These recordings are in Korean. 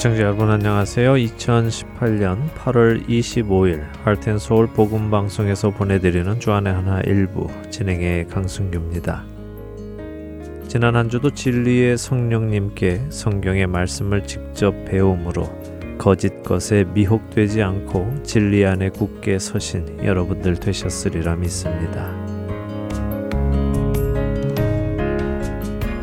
애청자 여러분 안녕하세요. 2018년 8월 25일 할텐서울 복음방송에서 보내드리는 주안의 하나 일부 진행의 강승규입니다. 지난 한 주도 진리의 성령님께 성경의 말씀을 직접 배움으로 거짓 것에 미혹되지 않고 진리 안에 굳게 서신 여러분들 되셨으리라 믿습니다.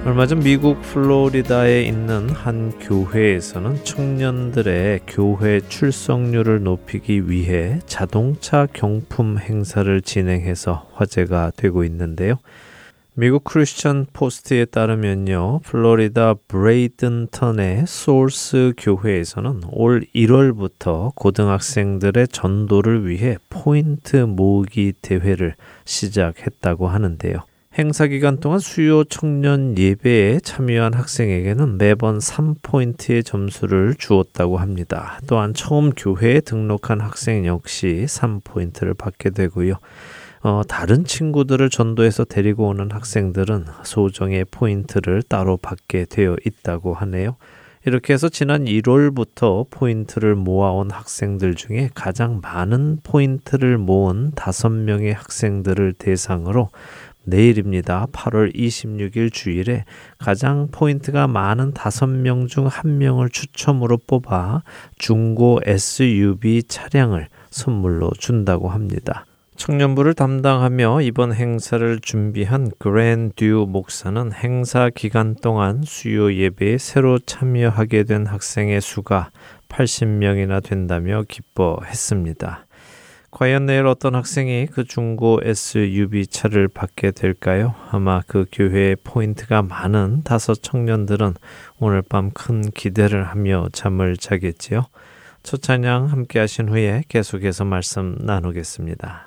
얼마 전 미국 플로리다에 있는 한 교회에서는 청년들의 교회 출석률을 높이기 위해 자동차 경품 행사를 진행해서 화제가 되고 있는데요. 미국 크리스천 포스트에 따르면요. 플로리다 브레이든턴의 소스 교회에서는 올 1월부터 고등학생들의 전도를 위해 포인트 모으기 대회를 시작했다고 하는데요. 행사 기간 동안 수요 청년 예배에 참여한 학생에게는 매번 3포인트의 점수를 주었다고 합니다. 또한 처음 교회에 등록한 학생 역시 3포인트를 받게 되고요. 어, 다른 친구들을 전도해서 데리고 오는 학생들은 소정의 포인트를 따로 받게 되어 있다고 하네요. 이렇게 해서 지난 1월부터 포인트를 모아온 학생들 중에 가장 많은 포인트를 모은 5명의 학생들을 대상으로 내일입니다. 8월 26일 주일에 가장 포인트가 많은 5명 중 1명을 추첨으로 뽑아 중고 SUV 차량을 선물로 준다고 합니다. 청년부를 담당하며 이번 행사를 준비한 그랜듀 목사는 행사 기간 동안 수요 예배에 새로 참여하게 된 학생의 수가 80명이나 된다며 기뻐했습니다. 과연 내일 어떤 학생이 그 중고 SUV 차를 받게 될까요? 아마 그 교회에 포인트가 많은 다섯 청년들은 오늘 밤 큰 기대를 하며 잠을 자겠지요. 첫 찬양 함께 하신 후에 계속해서 말씀 나누겠습니다.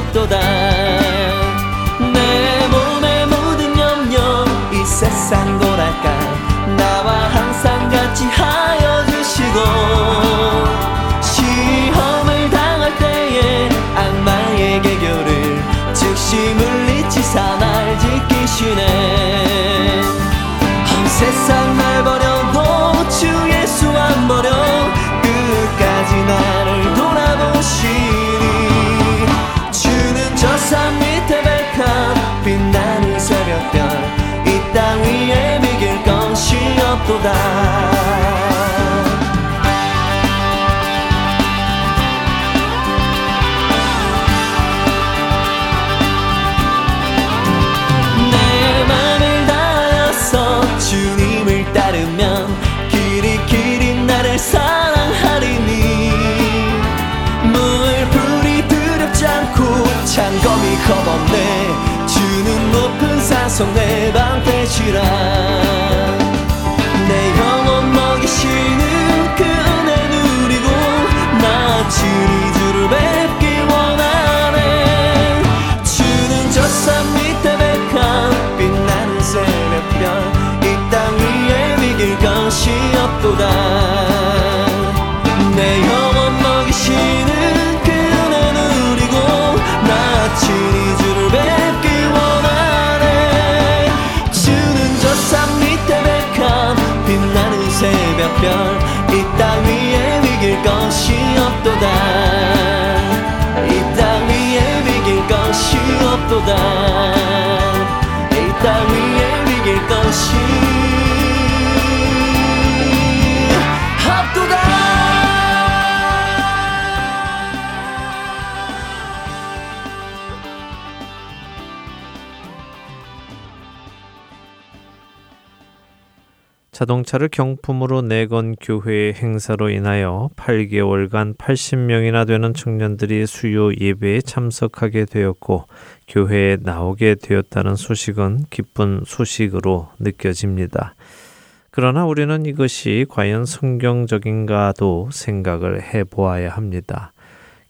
없도다. 내 몸에 모든 염려 이 세상 돌아가 나와 항상 같이 하여 주시고 시험을 당할 때에 악마의 계교를 즉시 물리치사 날 지키시네. 세상 주는 높은 사성 내 방패시라 별이땅 위에 이길 것이 없도다. 이땅 위에 이길 것이 없도다. 이땅 위에 이길 것이 자동차를 경품으로 내건 교회의 행사로 인하여 8개월간 80명이나 되는 청년들이 수요 예배에 참석하게 되었고 교회에 나오게 되었다는 소식은 기쁜 소식으로 느껴집니다. 그러나 우리는 이것이 과연 성경적인가도 생각을 해 보아야 합니다.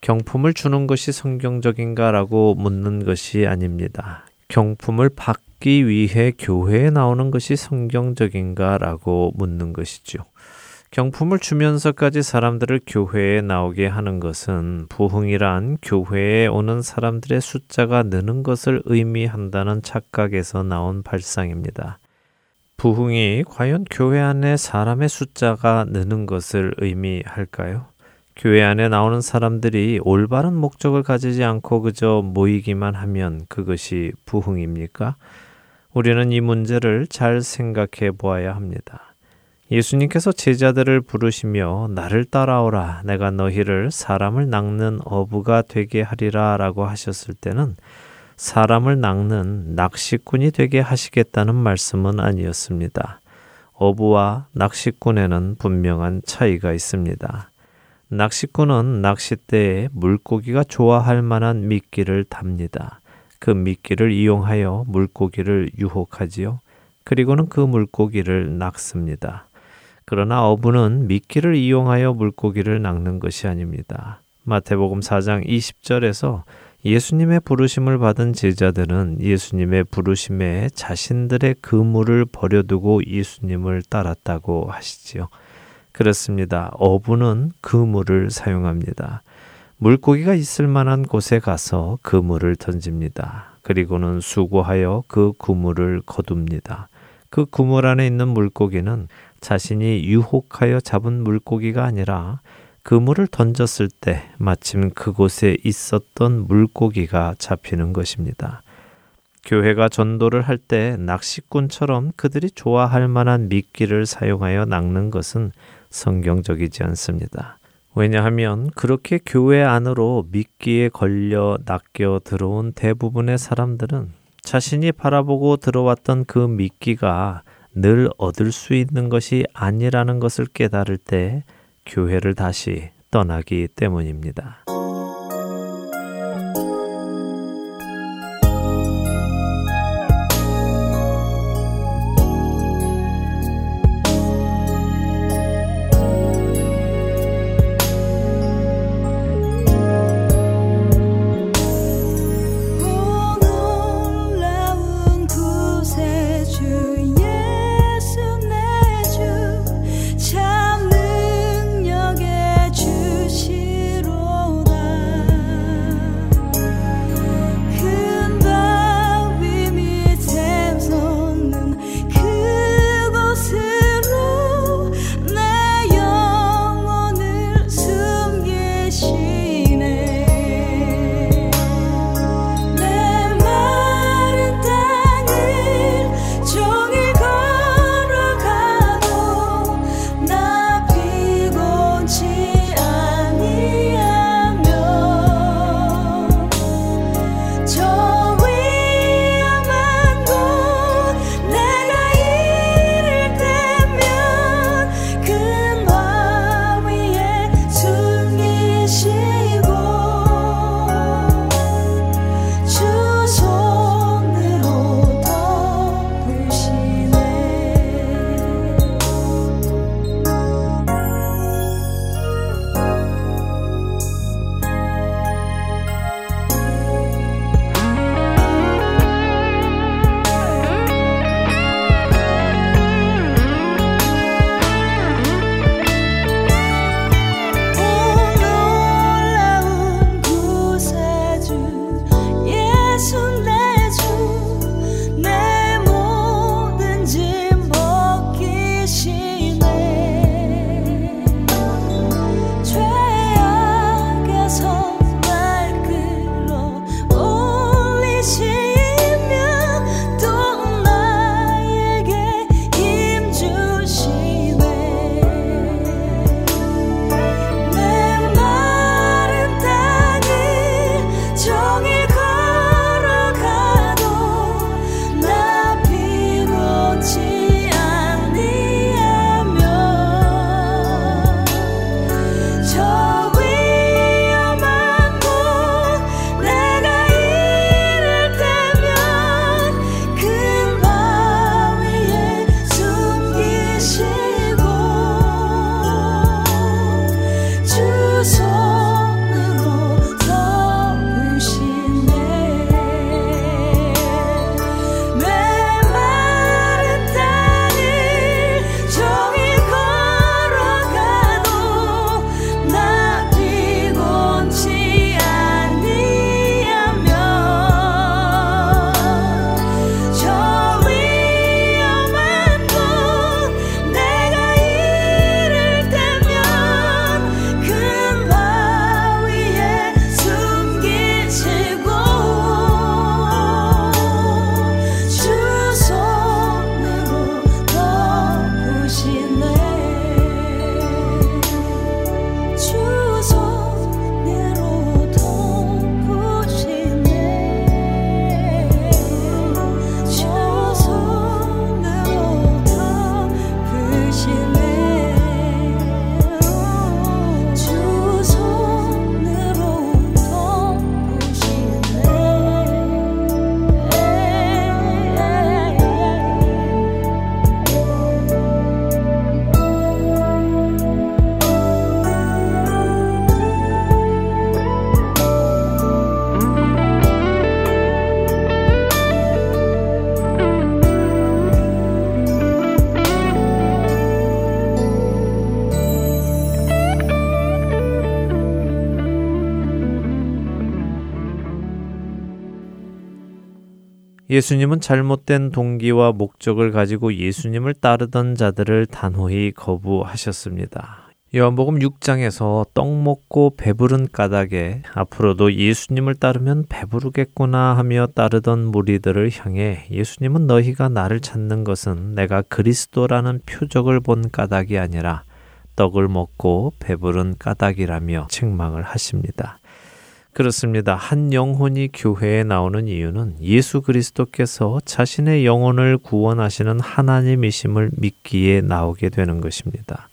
경품을 주는 것이 성경적인가라고 묻는 것이 아닙니다. 경품을 받 받기 위해 교회에 나오는 것이 성경적인가라고 묻는 것이죠. 경품을 주면서까지 사람들을 교회에 나오게 하는 것은 부흥이란 교회에 오는 사람들의 숫자가 느는 것을 의미한다는 착각에서 나온 발상입니다. 부흥이 과연 교회 안에 사람의 숫자가 느는 것을 의미할까요? 교회 안에 나오는 사람들이 올바른 목적을 가지지 않고 그저 모이기만 하면 그것이 부흥입니까? 우리는 이 문제를 잘 생각해 보아야 합니다. 예수님께서 제자들을 부르시며 나를 따라오라 내가 너희를 사람을 낚는 어부가 되게 하리라 라고 하셨을 때는 사람을 낚는 낚시꾼이 되게 하시겠다는 말씀은 아니었습니다. 어부와 낚시꾼에는 분명한 차이가 있습니다. 낚시꾼은 낚싯대에 물고기가 좋아할 만한 미끼를 답니다. 그 미끼를 이용하여 물고기를 유혹하지요. 그리고는 그 물고기를 낚습니다. 그러나 어부는 미끼를 이용하여 물고기를 낚는 것이 아닙니다. 마태복음 4장 20절에서 예수님의 부르심을 받은 제자들은 예수님의 부르심에 자신들의 그물을 버려두고 예수님을 따랐다고 하시지요. 그렇습니다. 어부는 그물을 사용합니다. 물고기가 있을 만한 곳에 가서 그물을 던집니다. 그리고는 수고하여 그 그물을 거둡니다. 그 그물 안에 있는 물고기는 자신이 유혹하여 잡은 물고기가 아니라 그물을 던졌을 때 마침 그곳에 있었던 물고기가 잡히는 것입니다. 교회가 전도를 할 때 낚시꾼처럼 그들이 좋아할 만한 미끼를 사용하여 낚는 것은 성경적이지 않습니다. 왜냐하면 그렇게 교회 안으로 미끼에 걸려 낚여 들어온 대부분의 사람들은 자신이 바라보고 들어왔던 그 미끼가 늘 얻을 수 있는 것이 아니라는 것을 깨달을 때 교회를 다시 떠나기 때문입니다. 예수님은 잘못된 동기와 목적을 가지고 예수님을 따르던 자들을 단호히 거부하셨습니다. 요한복음 6장에서 떡 먹고 배부른 까닭에 앞으로도 예수님을 따르면 배부르겠구나 하며 따르던 무리들을 향해 예수님은 너희가 나를 찾는 것은 내가 그리스도라는 표적을 본 까닭이 아니라 떡을 먹고 배부른 까닭이라며 책망을 하십니다. 그렇습니다. 한 영혼이 교회에 나오는 이유는 예수 그리스도께서 자신의 영혼을 구원하시는 하나님이심을 믿기에 나오게 되는 것입니다.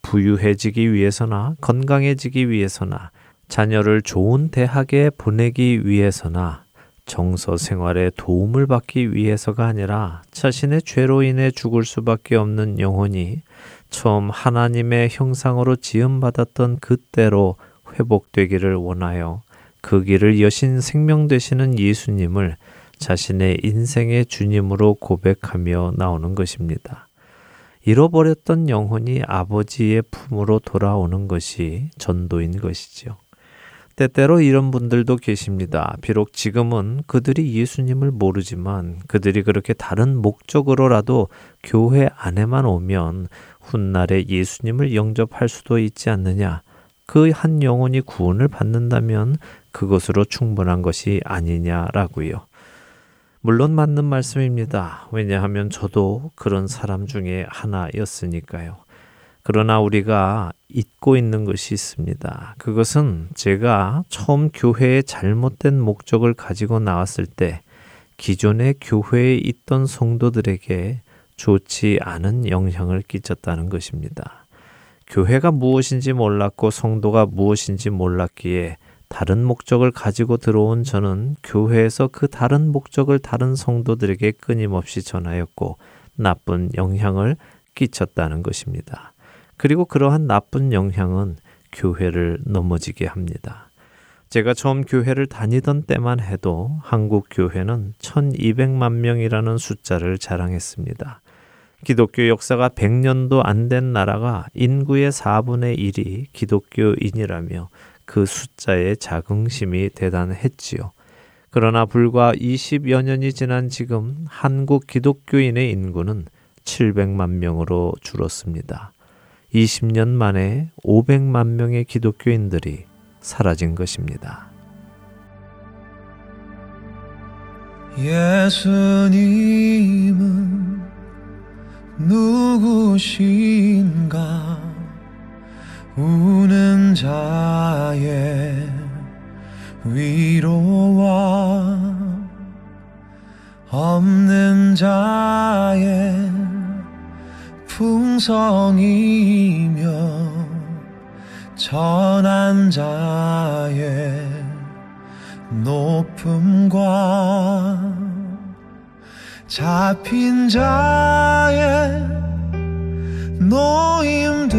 부유해지기 위해서나 건강해지기 위해서나 자녀를 좋은 대학에 보내기 위해서나 정서 생활에 도움을 받기 위해서가 아니라 자신의 죄로 인해 죽을 수밖에 없는 영혼이 처음 하나님의 형상으로 지음받았던 그때로 회복되기를 원하여 그 길을 여신 생명 되시는 예수님을 자신의 인생의 주님으로 고백하며 나오는 것입니다. 잃어버렸던 영혼이 아버지의 품으로 돌아오는 것이 전도인 것이지요. 때때로 이런 분들도 계십니다. 비록 지금은 그들이 예수님을 모르지만 그들이 그렇게 다른 목적으로라도 교회 안에만 오면 훗날에 예수님을 영접할 수도 있지 않느냐. 그 한 영혼이 구원을 받는다면 그것으로 충분한 것이 아니냐라고요. 물론 맞는 말씀입니다. 왜냐하면 저도 그런 사람 중에 하나였으니까요. 그러나 우리가 잊고 있는 것이 있습니다. 그것은 제가 처음 교회에 잘못된 목적을 가지고 나왔을 때 기존의 교회에 있던 성도들에게 좋지 않은 영향을 끼쳤다는 것입니다. 교회가 무엇인지 몰랐고 성도가 무엇인지 몰랐기에 다른 목적을 가지고 들어온 저는 교회에서 그 다른 목적을 다른 성도들에게 끊임없이 전하였고 나쁜 영향을 끼쳤다는 것입니다. 그리고 그러한 나쁜 영향은 교회를 넘어지게 합니다. 제가 처음 교회를 다니던 때만 해도 한국 교회는 1200만 명이라는 숫자를 자랑했습니다. 기독교 역사가 100년도 안 된 나라가 인구의 4분의 1이 기독교인이라며 그 숫자의 자긍심이 대단했지요. 그러나 불과 20여 년이 지난 지금 한국 기독교인의 인구는 700만 명으로 줄었습니다. 20년 만에 500만 명의 기독교인들이 사라진 것입니다. 예수님은 누구신가? 우는 자의 위로와 없는 자의 풍성이며 전한 자의 높음과 잡힌 자의 노임되고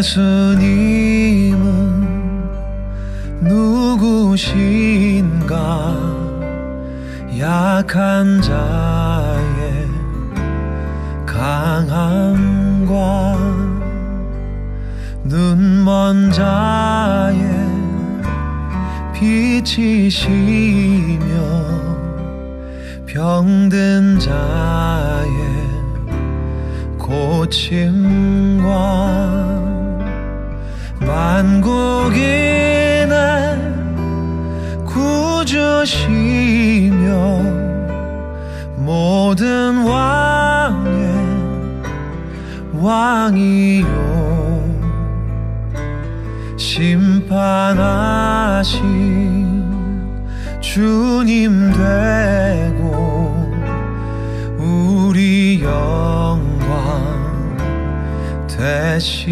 예수님은 누구신가? 약한 자의 강함과 눈먼 자의 빛이시며 병든 자의 고침과 만국인의 구주시며 모든 왕의 왕이요. 심판하신 주님 되고 우리 영광 대신에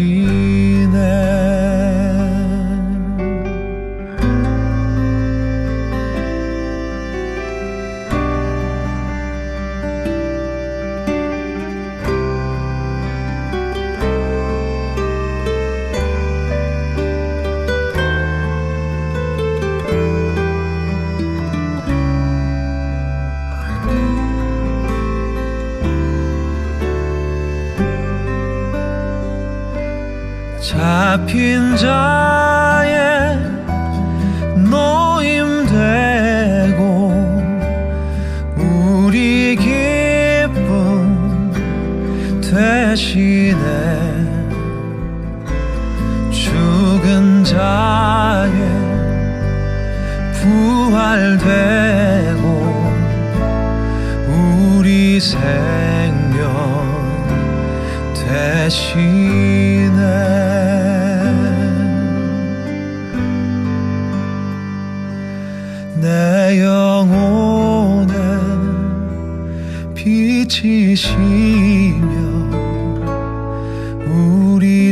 잡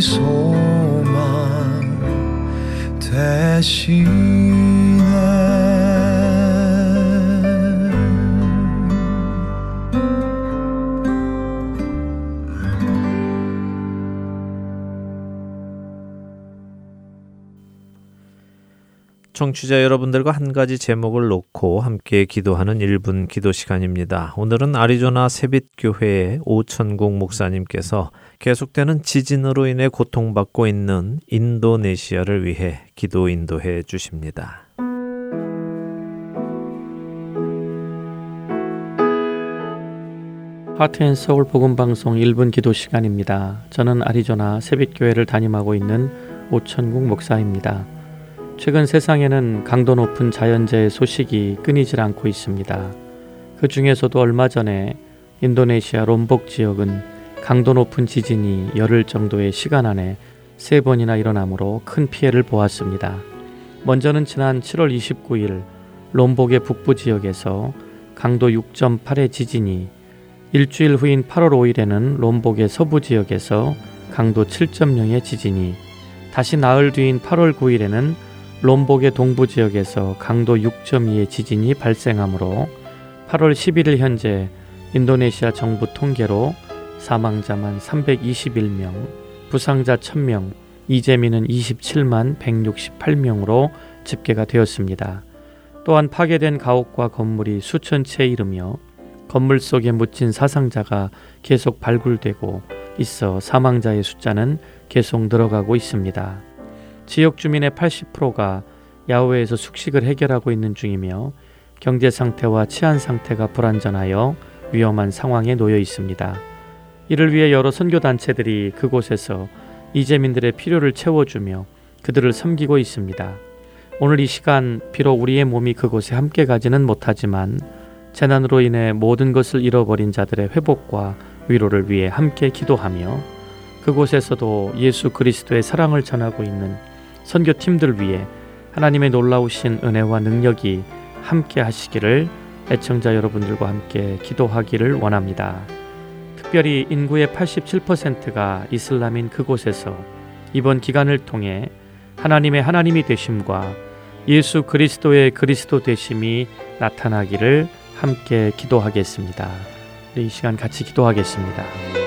소망 대신 청취자 여러분들과 한 가지 제목을 놓고 함께 기도하는 1분 기도 시간입니다. 오늘은 아리조나 세빛교회의 오천국 목사님께서 계속되는 지진으로 인해 고통받고 있는 인도네시아를 위해 기도 인도해 주십니다. 하트앤서울 복음방송 1분 기도 시간입니다. 저는 아리조나 세빛교회를 담임하고 있는 오천국 목사입니다. 최근 세상에는 강도 높은 자연재해 소식이 끊이질 않고 있습니다. 그 중에서도 얼마 전에 인도네시아 롬복 지역은 강도 높은 지진이 열흘 정도의 시간 안에 세 번이나 일어나므로 큰 피해를 보았습니다. 먼저는 지난 7월 29일 롬복의 북부 지역에서 강도 6.8의 지진이 일주일 후인 8월 5일에는 롬복의 서부 지역에서 강도 7.0의 지진이 다시 나흘 뒤인 8월 9일에는 롬복의 동부 지역에서 강도 6.2의 지진이 발생하므로 8월 11일 현재 인도네시아 정부 통계로 사망자만 321명, 부상자 1000명, 이재민은 27만 168명으로 집계가 되었습니다. 또한 파괴된 가옥과 건물이 수천 채 이르며 건물 속에 묻힌 사상자가 계속 발굴되고 있어 사망자의 숫자는 계속 늘어가고 있습니다. 지역 주민의 80%가 야외에서 숙식을 해결하고 있는 중이며 경제 상태와 치안 상태가 불안전하여 위험한 상황에 놓여 있습니다. 이를 위해 여러 선교 단체들이 그곳에서 이재민들의 필요를 채워주며 그들을 섬기고 있습니다. 오늘 이 시간 비록 우리의 몸이 그곳에 함께 가지는 못하지만 재난으로 인해 모든 것을 잃어버린 자들의 회복과 위로를 위해 함께 기도하며 그곳에서도 예수 그리스도의 사랑을 전하고 있는 선교팀들 위해 하나님의 놀라우신 은혜와 능력이 함께 하시기를 애청자 여러분들과 함께 기도하기를 원합니다. 특별히 인구의 87%가 이슬람인 그곳에서 이번 기간을 통해 하나님의 하나님이 되심과 예수 그리스도의 그리스도 되심이 나타나기를 함께 기도하겠습니다. 이 시간 같이 기도하겠습니다.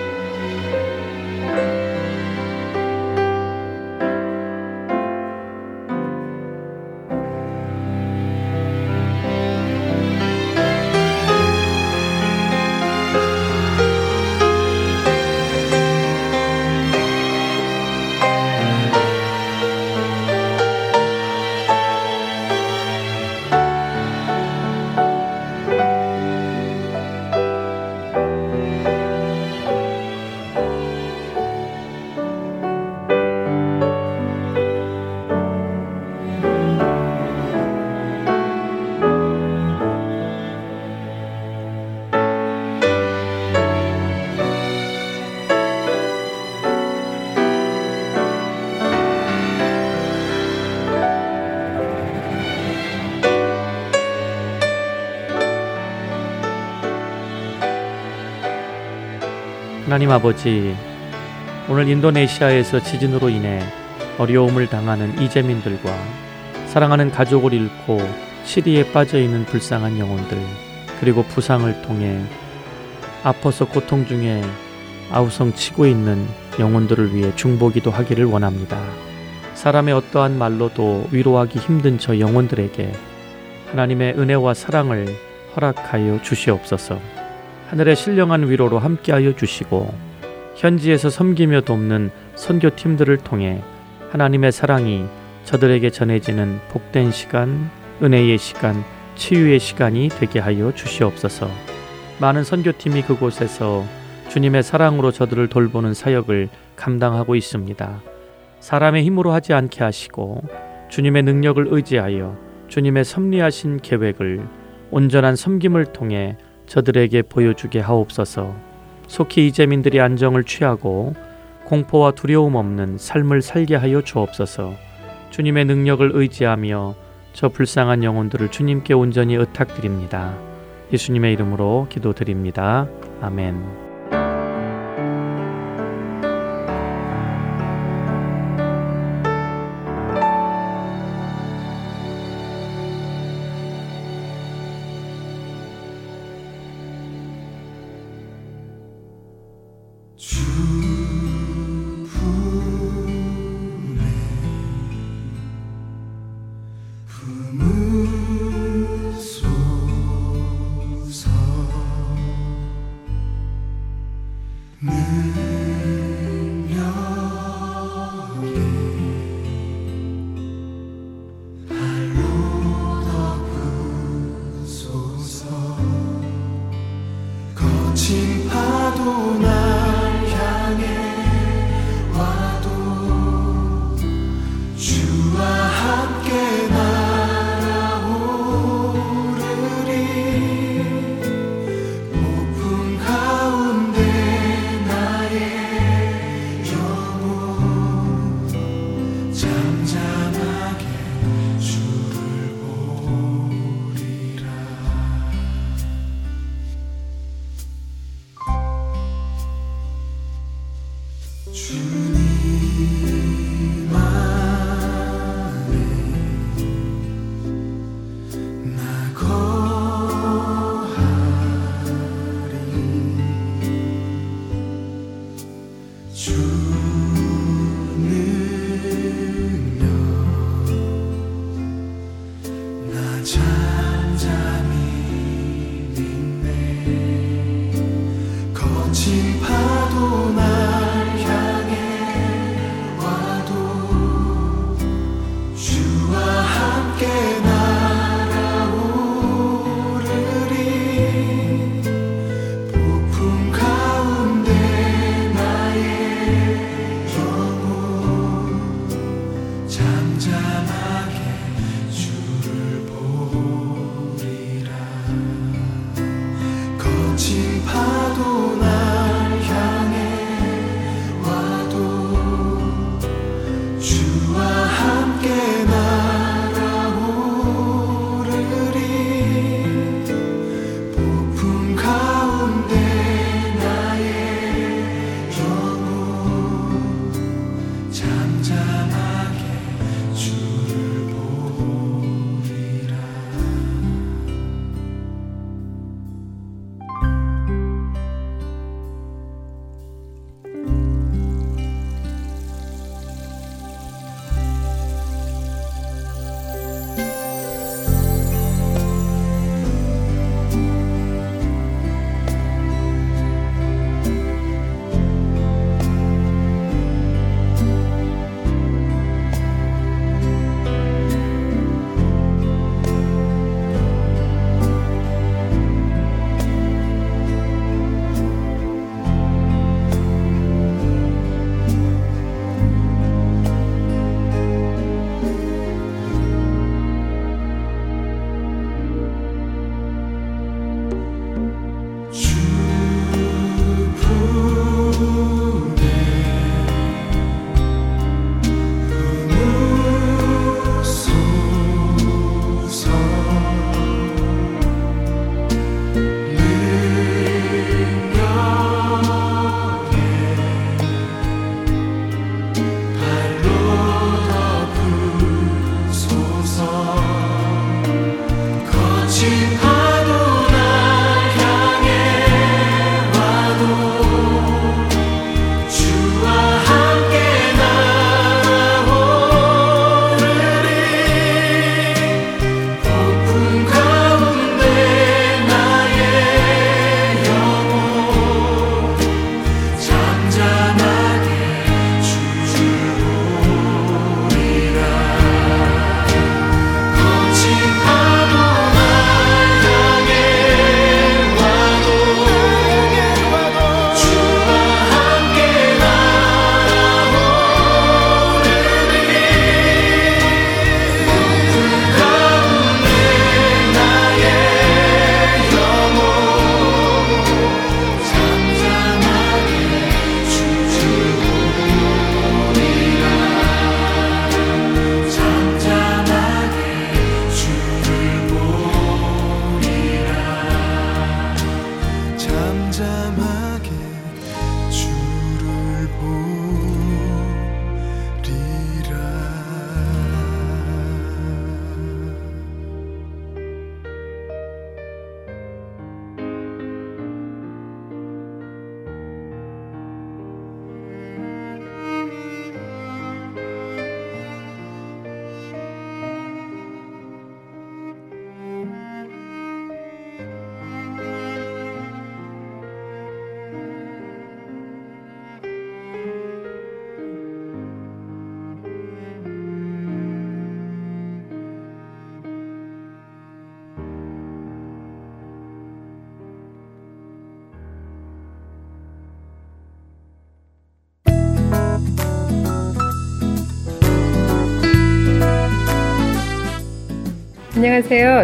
하나님 아버지, 오늘 인도네시아에서 지진으로 인해 어려움을 당하는 이재민들과 사랑하는 가족을 잃고 시리에 빠져 있는 불쌍한 영혼들, 그리고 부상을 통해 아파서 고통 중에 아우성 치고 있는 영혼들을 위해 중보기도 하기를 원합니다. 사람의 어떠한 말로도 위로하기 힘든 저 영혼들에게 하나님의 은혜와 사랑을 허락하여 주시옵소서. 하늘의 신령한 위로로 함께하여 주시고 현지에서 섬기며 돕는 선교팀들을 통해 하나님의 사랑이 저들에게 전해지는 복된 시간, 은혜의 시간, 치유의 시간이 되게 하여 주시옵소서. 많은 선교팀이 그곳에서 주님의 사랑으로 저들을 돌보는 사역을 감당하고 있습니다. 사람의 힘으로 하지 않게 하시고 주님의 능력을 의지하여 주님의 섭리하신 계획을 온전한 섬김을 통해 저들에게 보여주게 하옵소서. 속히 이재민들이 안정을 취하고 공포와 두려움 없는 삶을 살게 하여 주옵소서. 주님의 능력을 의지하며 저 불쌍한 영혼들을 주님께 온전히 의탁드립니다. 예수님의 이름으로 기도드립니다. 아멘.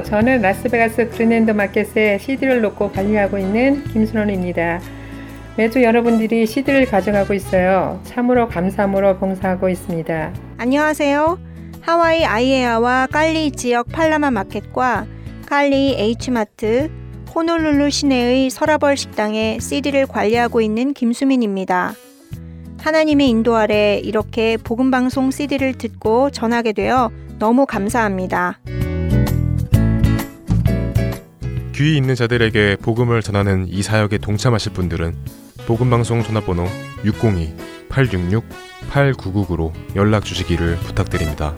저는 라스베가스 그린랜드 마켓에 CD를 놓고 관리하고 있는 김순원입니다. 매주 여러분들이 CD를 가져가고 있어요. 참으로 감사함으로 봉사하고 있습니다. 안녕하세요. 하와이 아이에아와 깔리 지역 팔라마 마켓과 깔리 H마트, 호놀룰루 시내의 서라벌 식당에 CD를 관리하고 있는 김수민입니다. 하나님의 인도 아래 이렇게 복음방송 CD를 듣고 전하게 되어 너무 감사합니다. 귀 있는 자들에게 복음을 전하는 이 사역에 동참하실 분들은 복음방송 전화번호 602-866-8999로 연락 주시기를 부탁드립니다.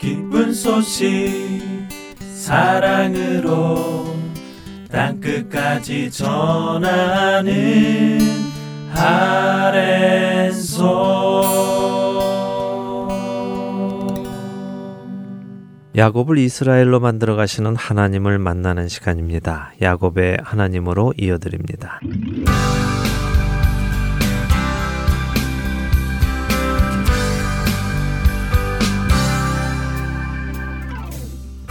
기쁜 소식 사랑으로 땅끝까지 전하는 야곱을 이스라엘로 만들어 가시는 하나님을 만나는 시간입니다. 야곱의 하나님으로 이어드립니다.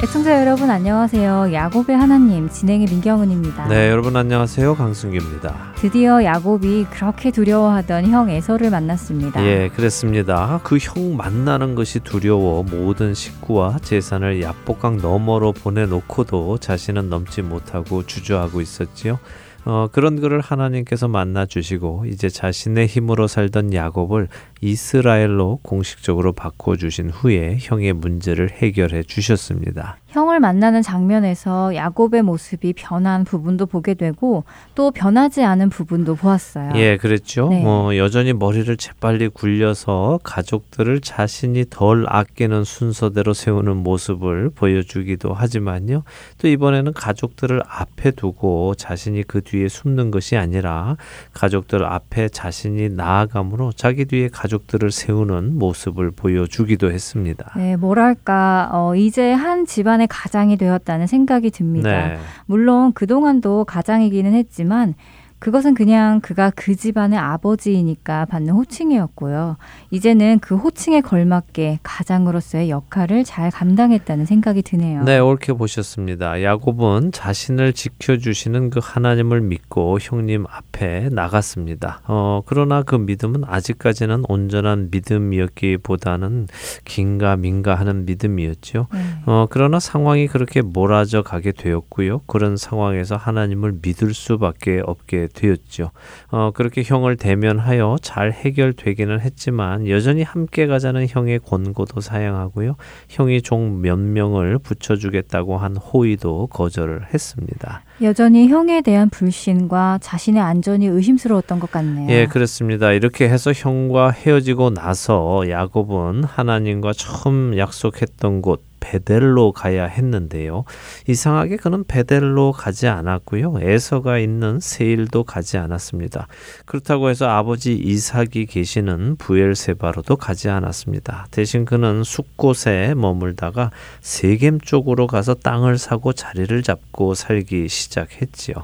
애청자 여러분 안녕하세요. 야곱의 하나님 진행의 민경은입니다. 네, 여러분 안녕하세요. 강승규입니다. 드디어 야곱이 그렇게 두려워하던 형 에서를 만났습니다. 예, 그랬습니다. 그 형 만나는 것이 두려워 모든 식구와 재산을 야복강 너머로 보내놓고도 자신은 넘지 못하고 주저하고 있었지요. 어, 그런 그를 하나님께서 만나 주시고 이제 자신의 힘으로 살던 야곱을 이스라엘로 공식적으로 바꿔 주신 후에 형의 문제를 해결해 주셨습니다. 형을 만나는 장면에서 야곱의 모습이 변한 부분도 보게 되고 또 변하지 않은 부분도 보았어요. 예, 그랬죠. 네. 어, 여전히 머리를 재빨리 굴려서 가족들을 자신이 덜 아끼는 순서대로 세우는 모습을 보여주기도 하지만요. 또 이번에는 가족들을 앞에 두고 자신이 그 뒤에 숨는 것이 아니라 가족들 앞에 자신이 나아감으로 자기 뒤에 가족들을 세우는 모습을 보여주기도 했습니다. 네, 뭐랄까 어, 이제 한 집안 의 가장이 되었다는 생각이 듭니다. 네. 물론 그동안도 가장이기는 했지만 그것은 그냥 그가 그 집안의 아버지이니까 받는 호칭이었고요. 이제는 그 호칭에 걸맞게 가장으로서의 역할을 잘 감당했다는 생각이 드네요. 네, 옳게 보셨습니다. 야곱은 자신을 지켜주시는 그 하나님을 믿고 형님 앞에 나갔습니다. 어, 그러나 그 믿음은 아직까지는 온전한 믿음이었기보다는 긴가민가 하는 믿음이었죠. 네. 어, 그러나 상황이 그렇게 몰아져 가게 되었고요. 그런 상황에서 하나님을 믿을 수밖에 없게 되었죠. 어, 그렇게 형을 대면하여 잘 해결되기는 했지만 여전히 함께 가자는 형의 권고도 사양하고요. 형이 종 몇 명을 붙여주겠다고 한 호의도 거절을 했습니다. 여전히 형에 대한 불신과 자신의 안전이 의심스러웠던 것 같네요. 예, 그렇습니다. 이렇게 해서 형과 헤어지고 나서 야곱은 하나님과 처음 약속했던 곳 베델로 가야 했는데요. 이상하게 그는 베델로 가지 않았고요. 에서가 있는 세일도 가지 않았습니다. 그렇다고 해서 아버지 이삭이 계시는 부엘세바로도 가지 않았습니다. 대신 그는 숲곳에 머물다가 세겜 쪽으로 가서 땅을 사고 자리를 잡고 살기 시작했지요.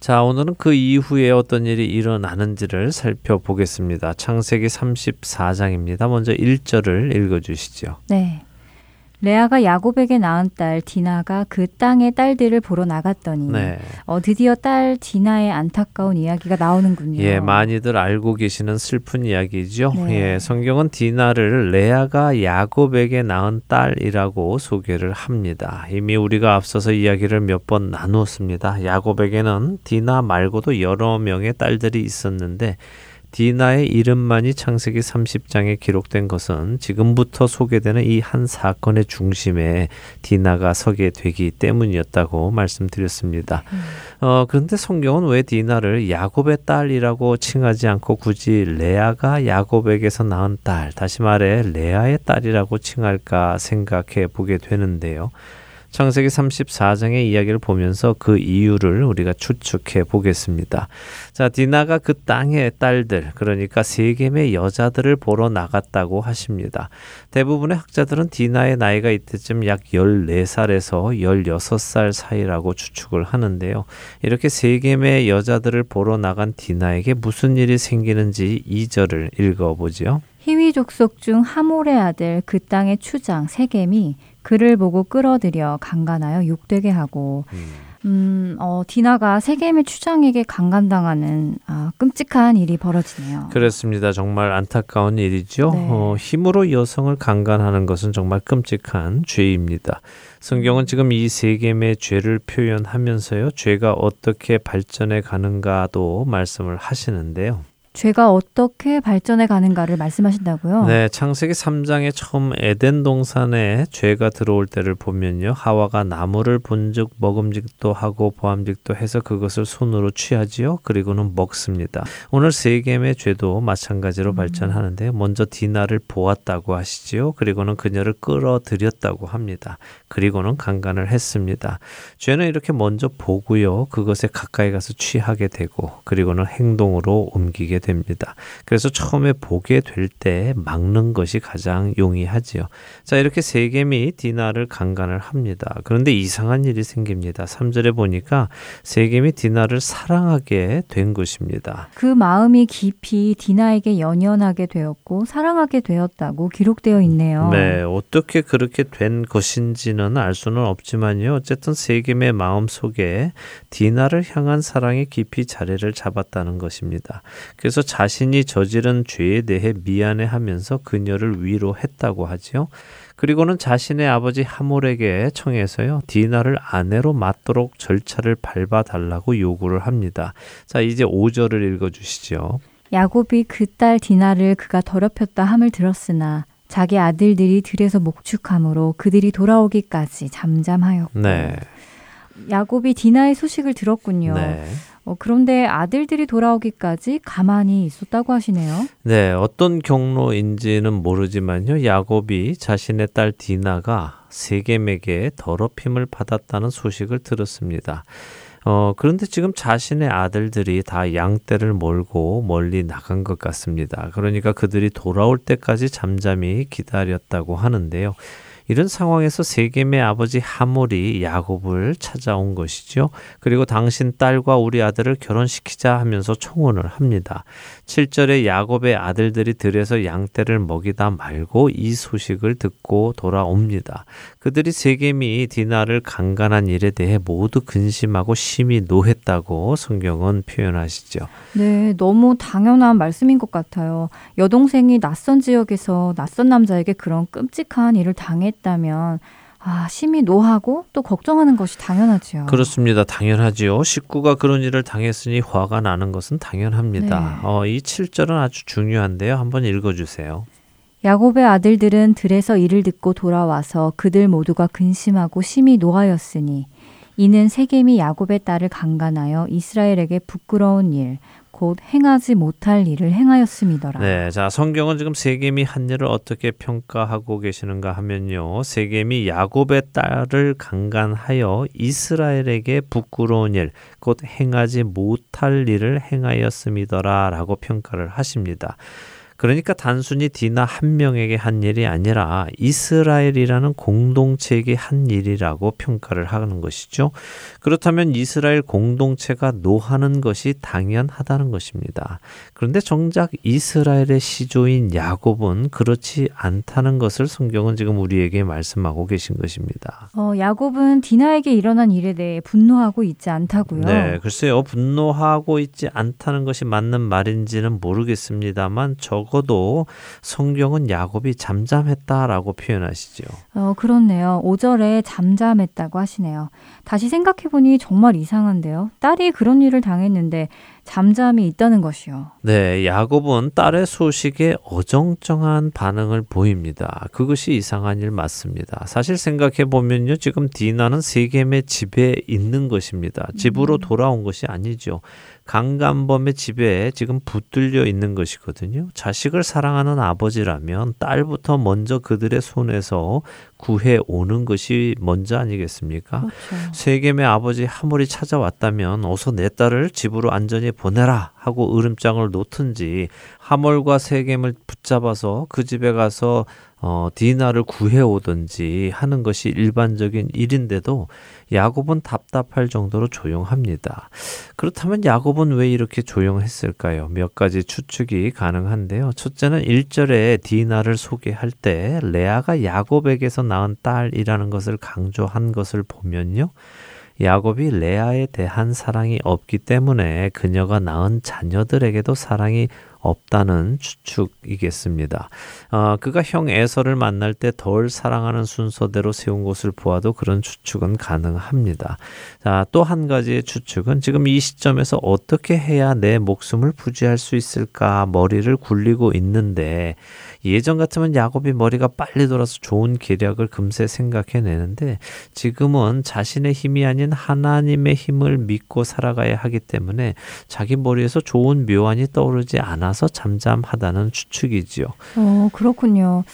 자, 오늘은 그 이후에 어떤 일이 일어나는지를 살펴보겠습니다. 창세기 34장입니다. 먼저 1절을 읽어 주시죠. 네. 레아가 야곱에게 낳은 딸 디나가 그 땅의 딸들을 보러 나갔더니 네. 어, 드디어 딸 디나의 안타까운 이야기가 나오는군요. 예, 많이들 알고 계시는 슬픈 이야기죠. 네. 예, 성경은 디나를 레아가 야곱에게 낳은 딸이라고 소개를 합니다. 이미 우리가 앞서서 이야기를 몇 번 나누었습니다. 야곱에게는 디나 말고도 여러 명의 딸들이 있었는데 디나의 이름만이 창세기 30장에 기록된 것은 지금부터 소개되는 이 한 사건의 중심에 디나가 서게 되기 때문이었다고 말씀드렸습니다. 어, 그런데 성경은 왜 디나를 야곱의 딸이라고 칭하지 않고 굳이 레아가 야곱에게서 낳은 딸, 다시 말해 레아의 딸이라고 칭할까 생각해 보게 되는데요. 창세기 34장의 이야기를 보면서 그 이유를 우리가 추측해 보겠습니다. 자, 디나가 그 땅의 딸들, 그러니까 세겜의 여자들을 보러 나갔다고 하십니다. 대부분의 학자들은 디나의 나이가 이때쯤 약 14살에서 16살 사이라고 추측을 하는데요. 이렇게 세겜의 여자들을 보러 나간 디나에게 무슨 일이 생기는지 2절을 읽어보죠. 히위 족속 중 하몰의 아들 그 땅의 추장 세겜이 그를 보고 끌어들여 강간하여 욕되게 하고 음, 어, 디나가 세겜의 추장에게 강간당하는 아, 끔찍한 일이 벌어지네요. 그렇습니다. 정말 안타까운 일이죠. 네. 어, 힘으로 여성을 강간하는 것은 정말 끔찍한 죄입니다. 성경은 지금 이 세겜의 죄를 표현하면서요, 죄가 어떻게 발전해 가는가도 말씀을 하시는데요. 죄가 어떻게 발전해 가는가를 말씀하신다고요? 네, 창세기 3장에 처음 에덴 동산에 죄가 들어올 때를 보면요. 하와가 나무를 본즉 먹음직도 하고 보암직도 해서 그것을 손으로 취하지요. 그리고는 먹습니다. 오늘 세겜의 죄도 마찬가지로 발전하는데 먼저 디나를 보았다고 하시지요. 그리고는 그녀를 끌어들였다고 합니다. 그리고는 강간을 했습니다. 죄는 이렇게 먼저 보고요. 그것에 가까이 가서 취하게 되고 그리고는 행동으로 옮기게 됩니다. 그래서 처음에 보게 될 때 막는 것이 가장 용이하지요. 자, 이렇게 세겜이 디나를 강간을 합니다. 그런데 이상한 일이 생깁니다. 3절에 보니까 세겜이 디나를 사랑하게 된 것입니다. 그 마음이 깊이 디나에게 연연하게 되었고 사랑하게 되었다고 기록되어 있네요. 네, 어떻게 그렇게 된 것인지는 알 수는 없지만요. 어쨌든 세겜의 마음 속에 디나를 향한 사랑이 깊이 자리를 잡았다는 것입니다. 그래서 자신이 저지른 죄에 대해 미안해하면서 그녀를 위로했다고 하지요. 그리고는 자신의 아버지 하몰에게 청해서요 디나를 아내로 맞도록 절차를 밟아 달라고 요구를 합니다. 자 이제 5절을 읽어 주시죠. 야곱이 그 딸 디나를 그가 더럽혔다 함을 들었으나 자기 아들들이 들에서 목축함으로 그들이 돌아오기까지 잠잠하였고 네, 야곱이 디나의 소식을 들었군요. 네. 어, 그런데 아들들이 돌아오기까지 가만히 있었다고 하시네요. 네, 어떤 경로인지는 모르지만요. 야곱이 자신의 딸 디나가 세겜에게 더럽힘을 받았다는 소식을 들었습니다. 어, 그런데 지금 자신의 아들들이 다 양떼를 몰고 멀리 나간 것 같습니다. 그러니까 그들이 돌아올 때까지 잠잠히 기다렸다고 하는데요. 이런 상황에서 세겜의 아버지 하몰이 야곱을 찾아온 것이죠. 그리고 당신 딸과 우리 아들을 결혼시키자 하면서 청혼을 합니다. 7절에 야곱의 아들들이 들에서 양떼를 먹이다 말고 이 소식을 듣고 돌아옵니다. 그들이 세겜이 디나를 강간한 일에 대해 모두 근심하고 심히 노했다고 성경은 표현하시죠. 네, 너무 당연한 말씀인 것 같아요. 여동생이 낯선 지역에서 낯선 남자에게 그런 끔찍한 일을 당했 다면 아, 심히 노하고 또 걱정하는 것이 당연하지요. 그렇습니다. 당연하지요. 식구가 그런 일을 당했으니 화가 나는 것은 당연합니다. 네. 어, 이 7절은 아주 중요한데요. 한번 읽어 주세요. 야곱의 아들들은 들에서 이를 듣고 돌아와서 그들 모두가 근심하고 심히 노하였으니 이는 세겜이 야곱의 딸을 강간하여 이스라엘에게 부끄러운 일, 곧 행하지 못할 일을 행하였음이더라. 네, 자 성경은 지금 세겜이 한 일을 어떻게 평가하고 계시는가 하면요, 세겜이 야곱의 딸을 강간하여 이스라엘에게 부끄러운 일, 곧 행하지 못할 일을 행하였음이더라라고 평가를 하십니다. 그러니까 단순히 디나 한 명에게 한 일이 아니라 이스라엘이라는 공동체에게 한 일이라고 평가를 하는 것이죠. 그렇다면 이스라엘 공동체가 노하는 것이 당연하다는 것입니다. 그런데 정작 이스라엘의 시조인 야곱은 그렇지 않다는 것을 성경은 지금 우리에게 말씀하고 계신 것입니다. 어, 야곱은 디나에게 일어난 일에 대해 분노하고 있지 않다고요. 네, 글쎄요. 분노하고 있지 않다는 것이 맞는 말인지는 모르겠습니다만 적 어도 성경은 야곱이 잠잠했다라고 표현하시죠. 어, 그렇네요. 5절에 잠잠했다고 하시네요. 다시 생각해보니 정말 이상한데요. 딸이 그런 일을 당했는데 잠잠이 있다는 것이요. 네, 야곱은 딸의 소식에 어정쩡한 반응을 보입니다. 그것이 이상한 일 맞습니다. 사실 생각해 보면요, 지금 디나는 세겜의 집에 있는 것입니다. 집으로 돌아온 것이 아니죠. 강간범의 집에 지금 붙들려 있는 것이거든요. 자식을 사랑하는 아버지라면 딸부터 먼저 그들의 손에서 구해 오는 것이 먼저 아니겠습니까? 그렇죠. 세겜의 아버지 하몰이 찾아왔다면 어서 내 딸을 집으로 안전히 보내라 하고 으름장을 놓든지 하몰과 세겜을 붙잡아서 그 집에 가서 어, 디나를 구해오든지 하는 것이 일반적인 일인데도 야곱은 답답할 정도로 조용합니다. 그렇다면 야곱은 왜 이렇게 조용했을까요? 몇 가지 추측이 가능한데요. 첫째는 1절에 디나를 소개할 때 레아가 야곱에게서 낳은 딸이라는 것을 강조한 것을 보면요. 야곱이 레아에 대한 사랑이 없기 때문에 그녀가 낳은 자녀들에게도 사랑이 없다는 추측이겠습니다. 어, 그가 형 에서를 만날 때 덜 사랑하는 순서대로 세운 것을 보아도 그런 추측은 가능합니다. 자, 또 한 가지의 추측은 지금 이 시점에서 어떻게 해야 내 목숨을 부지할 수 있을까 머리를 굴리고 있는데 예전 같으면 야곱이 머리가 빨리 돌아서 좋은 계략을 금세 생각해내는데 지금은 자신의 힘이 아닌 하나님의 힘을 믿고 살아가야 하기 때문에 자기 머리에서 좋은 묘안이 떠오르지 않아서 잠잠하다는 추측이지요. 어, 그렇군요.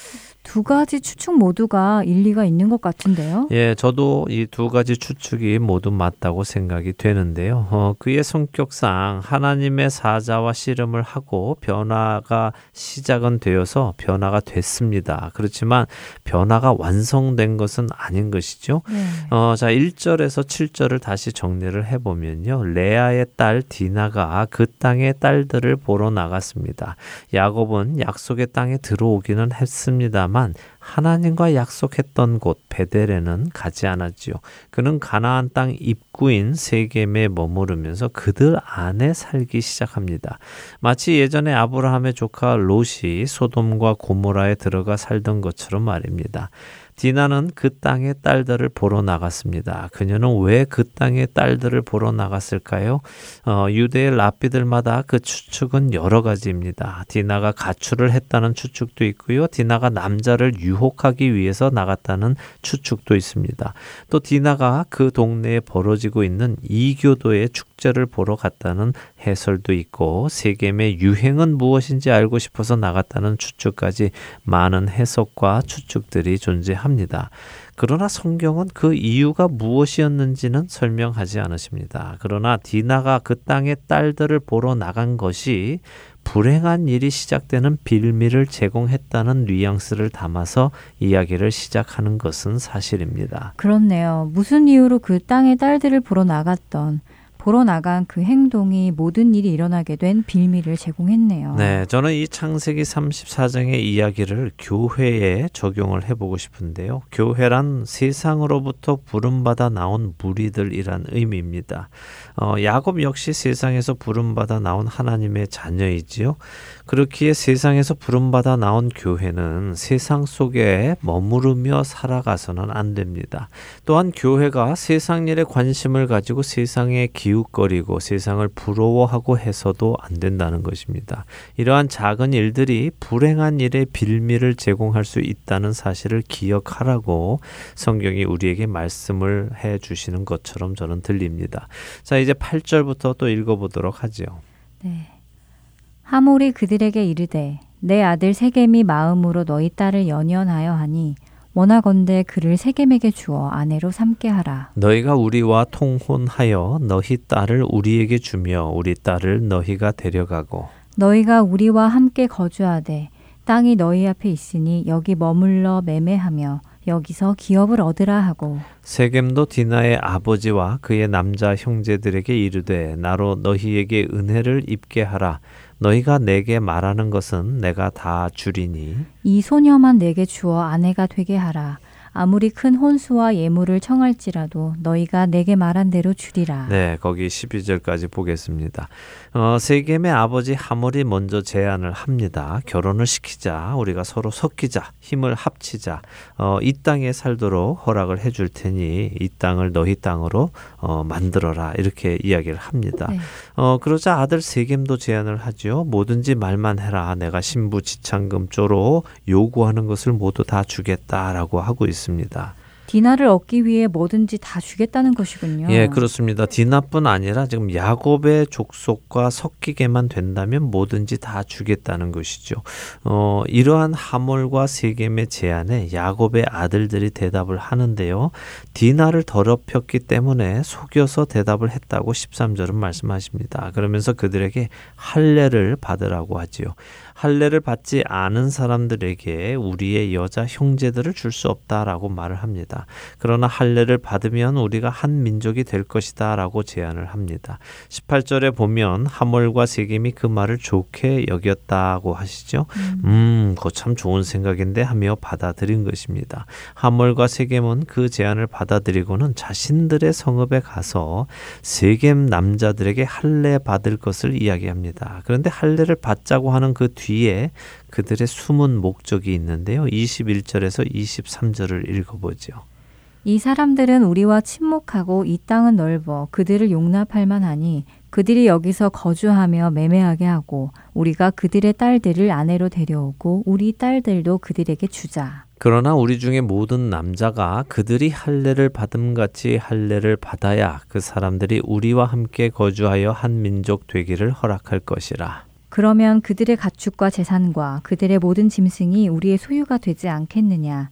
두 가지 추측 모두가 일리가 있는 것 같은데요. 예, 저도 이 두 가지 추측이 모두 맞다고 생각이 되는데요. 어, 그의 성격상 하나님의 사자와 씨름을 하고 변화가 시작은 되어서 변화가 됐습니다. 그렇지만 변화가 완성된 것은 아닌 것이죠. 네. 어, 자, 1절에서 7절을 다시 정리를 해보면요. 레아의 딸 디나가 그 땅의 딸들을 보러 나갔습니다. 야곱은 약속의 땅에 들어오기는 했습니다 만 하나님과 약속했던 곳 베델에는 가지 않았지요. 그는 가나안 땅 입구인 세겜에 머무르면서 그들 안에 살기 시작합니다. 마치 예전에 아브라함의 조카 롯이 소돔과 고모라에 들어가 살던 것처럼 말입니다. 디나는 그 땅의 딸들을 보러 나갔습니다. 그녀는 왜 그 땅의 딸들을 보러 나갔을까요? 어, 유대의 랍비들마다 그 추측은 여러 가지입니다. 디나가 가출을 했다는 추측도 있고요. 디나가 남자를 유혹하기 위해서 나갔다는 추측도 있습니다. 또 디나가 그 동네에 벌어지고 있는 이교도의 축제를 보러 갔다는 해설도 있고 세겜의 유행은 무엇인지 알고 싶어서 나갔다는 추측까지 많은 해석과 추측들이 존재합니다. 그러나 성경은 그 이유가 무엇이었는지는 설명하지 않으십니다. 그러나 디나가 그 땅의 딸들을 보러 나간 것이 불행한 일이 시작되는 빌미를 제공했다는 뉘앙스를 담아서 이야기를 시작하는 것은 사실입니다. 그렇네요. 무슨 이유로 그 땅의 딸들을 보러 나갔던 보러 나간 그 행동이 모든 일이 일어나게 된 빌미를 제공했네요. 네, 저는 이 창세기 34장의 이야기를 교회에 적용을 해보고 싶은데요. 교회란 세상으로부터 부름받아 나온 무리들이란 의미입니다. 어, 야곱 역시 세상에서 부름받아 나온 하나님의 자녀이지요. 그렇기에 세상에서 부름받아 나온 교회는 세상 속에 머무르며 살아가서는 안 됩니다. 또한 교회가 세상 일에 관심을 가지고 세상에 기웃거리고 세상을 부러워하고 해서도 안 된다는 것입니다. 이러한 작은 일들이 불행한 일의 빌미를 제공할 수 있다는 사실을 기억하라고 성경이 우리에게 말씀을 해 주시는 것처럼 저는 들립니다. 자, 이제 8절부터 또 읽어보도록 하죠. 네. 하몰이 그들에게 이르되 내 아들 세겜이 마음으로 너희 딸을 연연하여 하니 원하건대 그를 세겜에게 주어 아내로 삼게 하라. 너희가 우리와 통혼하여 너희 딸을 우리에게 주며 우리 딸을 너희가 데려가고 너희가 우리와 함께 거주하되 땅이 너희 앞에 있으니 여기 머물러 매매하며 여기서 기업을 얻으라 하고 세겜도 디나의 아버지와 그의 남자 형제들에게 이르되 나로 너희에게 은혜를 입게 하라 너희가 내게 말하는 것은 내가 다 주리니 이 소녀만 내게 주어 아내가 되게 하라. 아무리 큰 혼수와 예물을 청할지라도 너희가 내게 말한 대로 주리라. 네, 거기 12절까지 보겠습니다. 어, 세겜의 아버지 하몰이 먼저 제안을 합니다. 결혼을 시키자. 우리가 서로 섞이자. 힘을 합치자. 어, 이 땅에 살도록 허락을 해줄 테니 이 땅을 너희 땅으로 어, 만들어라. 이렇게 이야기를 합니다. 네. 어, 그러자 아들 세겜도 제안을 하죠. 뭐든지 말만 해라. 내가 신부 지창금 쪼로 요구하는 것을 모두 다 주겠다라고 하고 있습니다. 디나를 얻기 위해 뭐든지 다 주겠다는 것이군요. 예, 그렇습니다. 디나뿐 아니라 지금 야곱의 족속과 섞이게만 된다면 뭐든지 다 주겠다는 것이죠. 어, 이러한 하몰과 세겜의 제안에 야곱의 아들들이 대답을 하는데요. 디나를 더럽혔기 때문에 속여서 대답을 했다고 13절은 말씀하십니다. 그러면서 그들에게 할례를 받으라고 하지요. 할례를 받지 않은 사람들에게 우리의 여자 형제들을 줄 수 없다라고 말을 합니다. 그러나 할례를 받으면 우리가 한 민족이 될 것이다라고 제안을 합니다. 18절에 보면 하몰과 세겜이 그 말을 좋게 여겼다고 하시죠. 음, 그거 참 좋은 생각인데 하며 받아들인 것입니다. 하몰과 세겜은 그 제안을 받아들이고는 자신들의 성읍에 가서 세겜 남자들에게 할례 받을 것을 이야기합니다. 그런데 할례를 받자고 하는 그 뒤에 그들의 숨은 목적이 있는데요. 21절에서 23절을 읽어보죠. 이 사람들은 우리와 친목하고 이 땅은 넓어 그들을 용납할 만하니 그들이 여기서 거주하며 매매하게 하고 우리가 그들의 딸들을 아내로 데려오고 우리 딸들도 그들에게 주자. 그러나 우리 중에 모든 남자가 그들이 할례를 받음 같이 할례를 받아야 그 사람들이 우리와 함께 거주하여 한 민족 되기를 허락할 것이라. 그러면 그들의 가축과 재산과 그들의 모든 짐승이 우리의 소유가 되지 않겠느냐.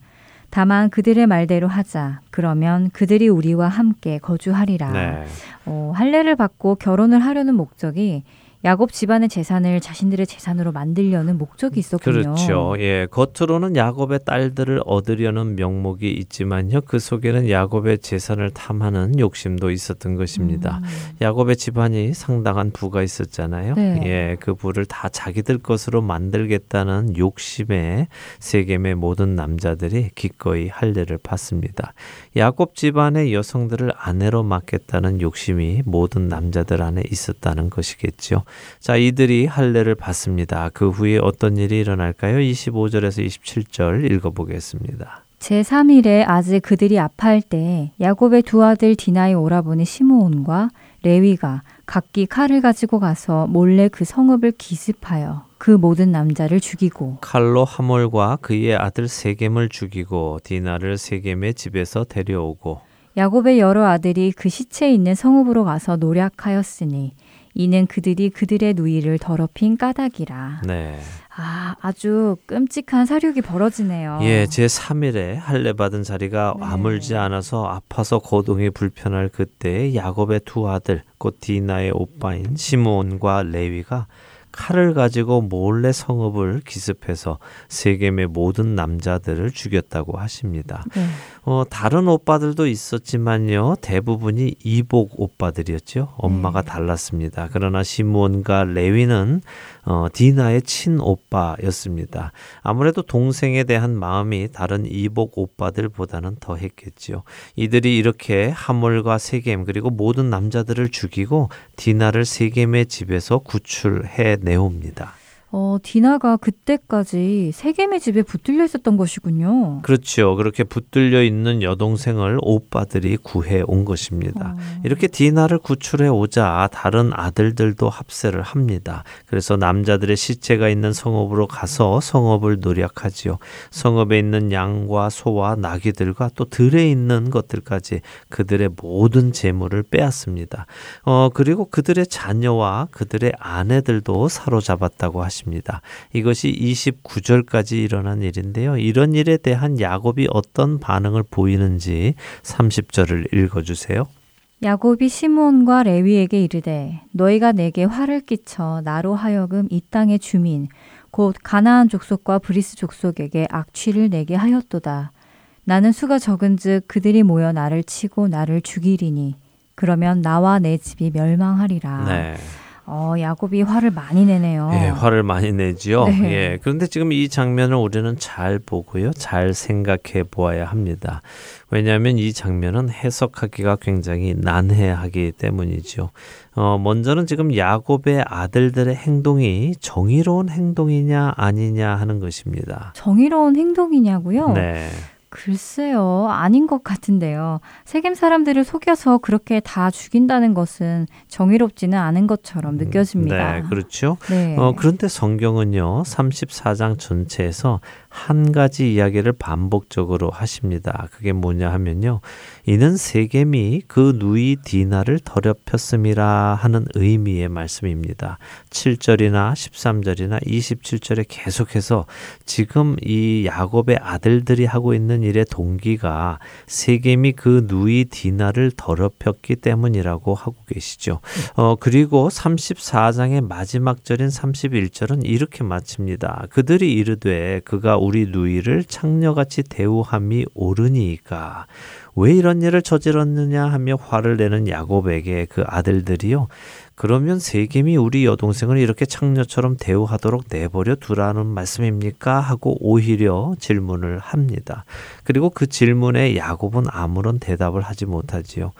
다만 그들의 말대로 하자. 그러면 그들이 우리와 함께 거주하리라. 네. 어, 할례를 받고 결혼을 하려는 목적이 야곱 집안의 재산을 자신들의 재산으로 만들려는 목적이 있었군요. 그렇죠. 예, 겉으로는 야곱의 딸들을 얻으려는 명목이 있지만요. 그 속에는 야곱의 재산을 탐하는 욕심도 있었던 것입니다. 음. 야곱의 집안이 상당한 부가 있었잖아요. 네. 예, 그 부를 다 자기들 것으로 만들겠다는 욕심에 세겜의 모든 남자들이 기꺼이 할례를 받습니다. 야곱 집안의 여성들을 아내로 맡겠다는 욕심이 모든 남자들 안에 있었다는 것이겠죠. 자, 이들이 할례를 받습니다. 그 후에 어떤 일이 일어날까요? 25절에서 27절 읽어보겠습니다. 제3일에 아직 그들이 아파할 때 야곱의 두 아들 디나의 오라버니 시므온과 레위가 각기 칼을 가지고 가서 몰래 그 성읍을 기습하여 그 모든 남자를 죽이고 칼로 하몰과 그의 아들 세겜을 죽이고 디나를 세겜의 집에서 데려오고 야곱의 여러 아들이 그 시체 있는 성읍으로 가서 노략하였으니 이는 그들이 그들의 누이를 더럽힌 까닭이라. 네. 아, 아주 끔찍한 사륙이 벌어지네요. 예, 제 3일에 할례 받은 자리가 네. 아물지 않아서 아파서 거동이 불편할 그때 야곱의 두 아들 곧 디나의 오빠인 시므온과 레위가 칼을 가지고 몰래 성읍을 기습해서 세겜의 모든 남자들을 죽였다고 하십니다. 네. 어, 다른 오빠들도 있었지만요. 대부분이 이복 오빠들이었죠. 엄마가 네. 달랐습니다. 그러나 시므온과 레위는 어, 디나의 친오빠였습니다. 아무래도 동생에 대한 마음이 다른 이복 오빠들보다는 더했겠지요. 이들이 이렇게 하몰과 세겜 그리고 모든 남자들을 죽이고 디나를 세겜의 집에서 구출해 내옵니다. 어, 디나가 그때까지 세겜의 집에 붙들려 있었던 것이군요. 그렇죠. 그렇게 붙들려 있는 여동생을 오빠들이 구해 온 것입니다. 어. 이렇게 디나를 구출해 오자 다른 아들들도 합세를 합니다. 그래서 남자들의 시체가 있는 성읍으로 가서 성읍을 노력하지요. 성읍에 있는 양과 소와 나귀들과 또 들에 있는 것들까지 그들의 모든 재물을 빼앗습니다. 어, 그리고 그들의 자녀와 그들의 아내들도 사로잡았다고 하십니다. 이것이 29절까지 일어난 일인데요. 이런 일에 대한 야곱이 어떤 반응을 보이는지 30절을 읽어 주세요. 야곱이 시몬과 레위에게 이르되 너희가 내게 화를 끼쳐 나로 하여금 이 땅의 주민 곧 가나안 족속과 브리스 족속에게 악취를 내게 하였도다. 나는 수가 적은즉 그들이 모여 나를 치고 나를 죽이리니 그러면 나와 내 집이 멸망하리라. 네. 어, 야곱이 화를 많이 내네요. 예, 화를 많이 내지요. 네. 예. 그런데 지금 이 장면을 우리는 잘 보고요. 잘 생각해 보아야 합니다. 왜냐하면 이 장면은 해석하기가 굉장히 난해하기 때문이죠. 어, 먼저는 지금 야곱의 아들들의 행동이 정의로운 행동이냐 아니냐 하는 것입니다. 정의로운 행동이냐고요? 네. 글쎄요, 아닌 것 같은데요. 세겜 사람들을 속여서 그렇게 다 죽인다는 것은 정의롭지는 않은 것처럼 느껴집니다. 네, 그렇죠. 네. 어, 그런데 성경은요, 34장 전체에서 한 가지 이야기를 반복적으로 하십니다. 그게 뭐냐 하면요. 이는 세겜이 그 누이 디나를 더럽혔음이라 하는 의미의 말씀입니다. 7절이나 13절이나 27절에 계속해서 지금 이 야곱의 아들들이 하고 있는 일의 동기가 세겜이 그 누이 디나를 더럽혔기 때문이라고 하고 계시죠. 어, 그리고 34장의 마지막 절인 31절은 이렇게 마칩니다. 그들이 이르되 그가 우리 누이를 창녀같이 대우함이 옳으니까 왜 이런 일을 저질렀느냐 하며 화를 내는 야곱에게 그 아들들이요. 그러면 세겜이 우리 여동생을 이렇게 창녀처럼 대우하도록 내버려 두라는 말씀입니까? 하고 오히려 질문을 합니다. 그리고 그 질문에 야곱은 아무런 대답을 하지 못하지요.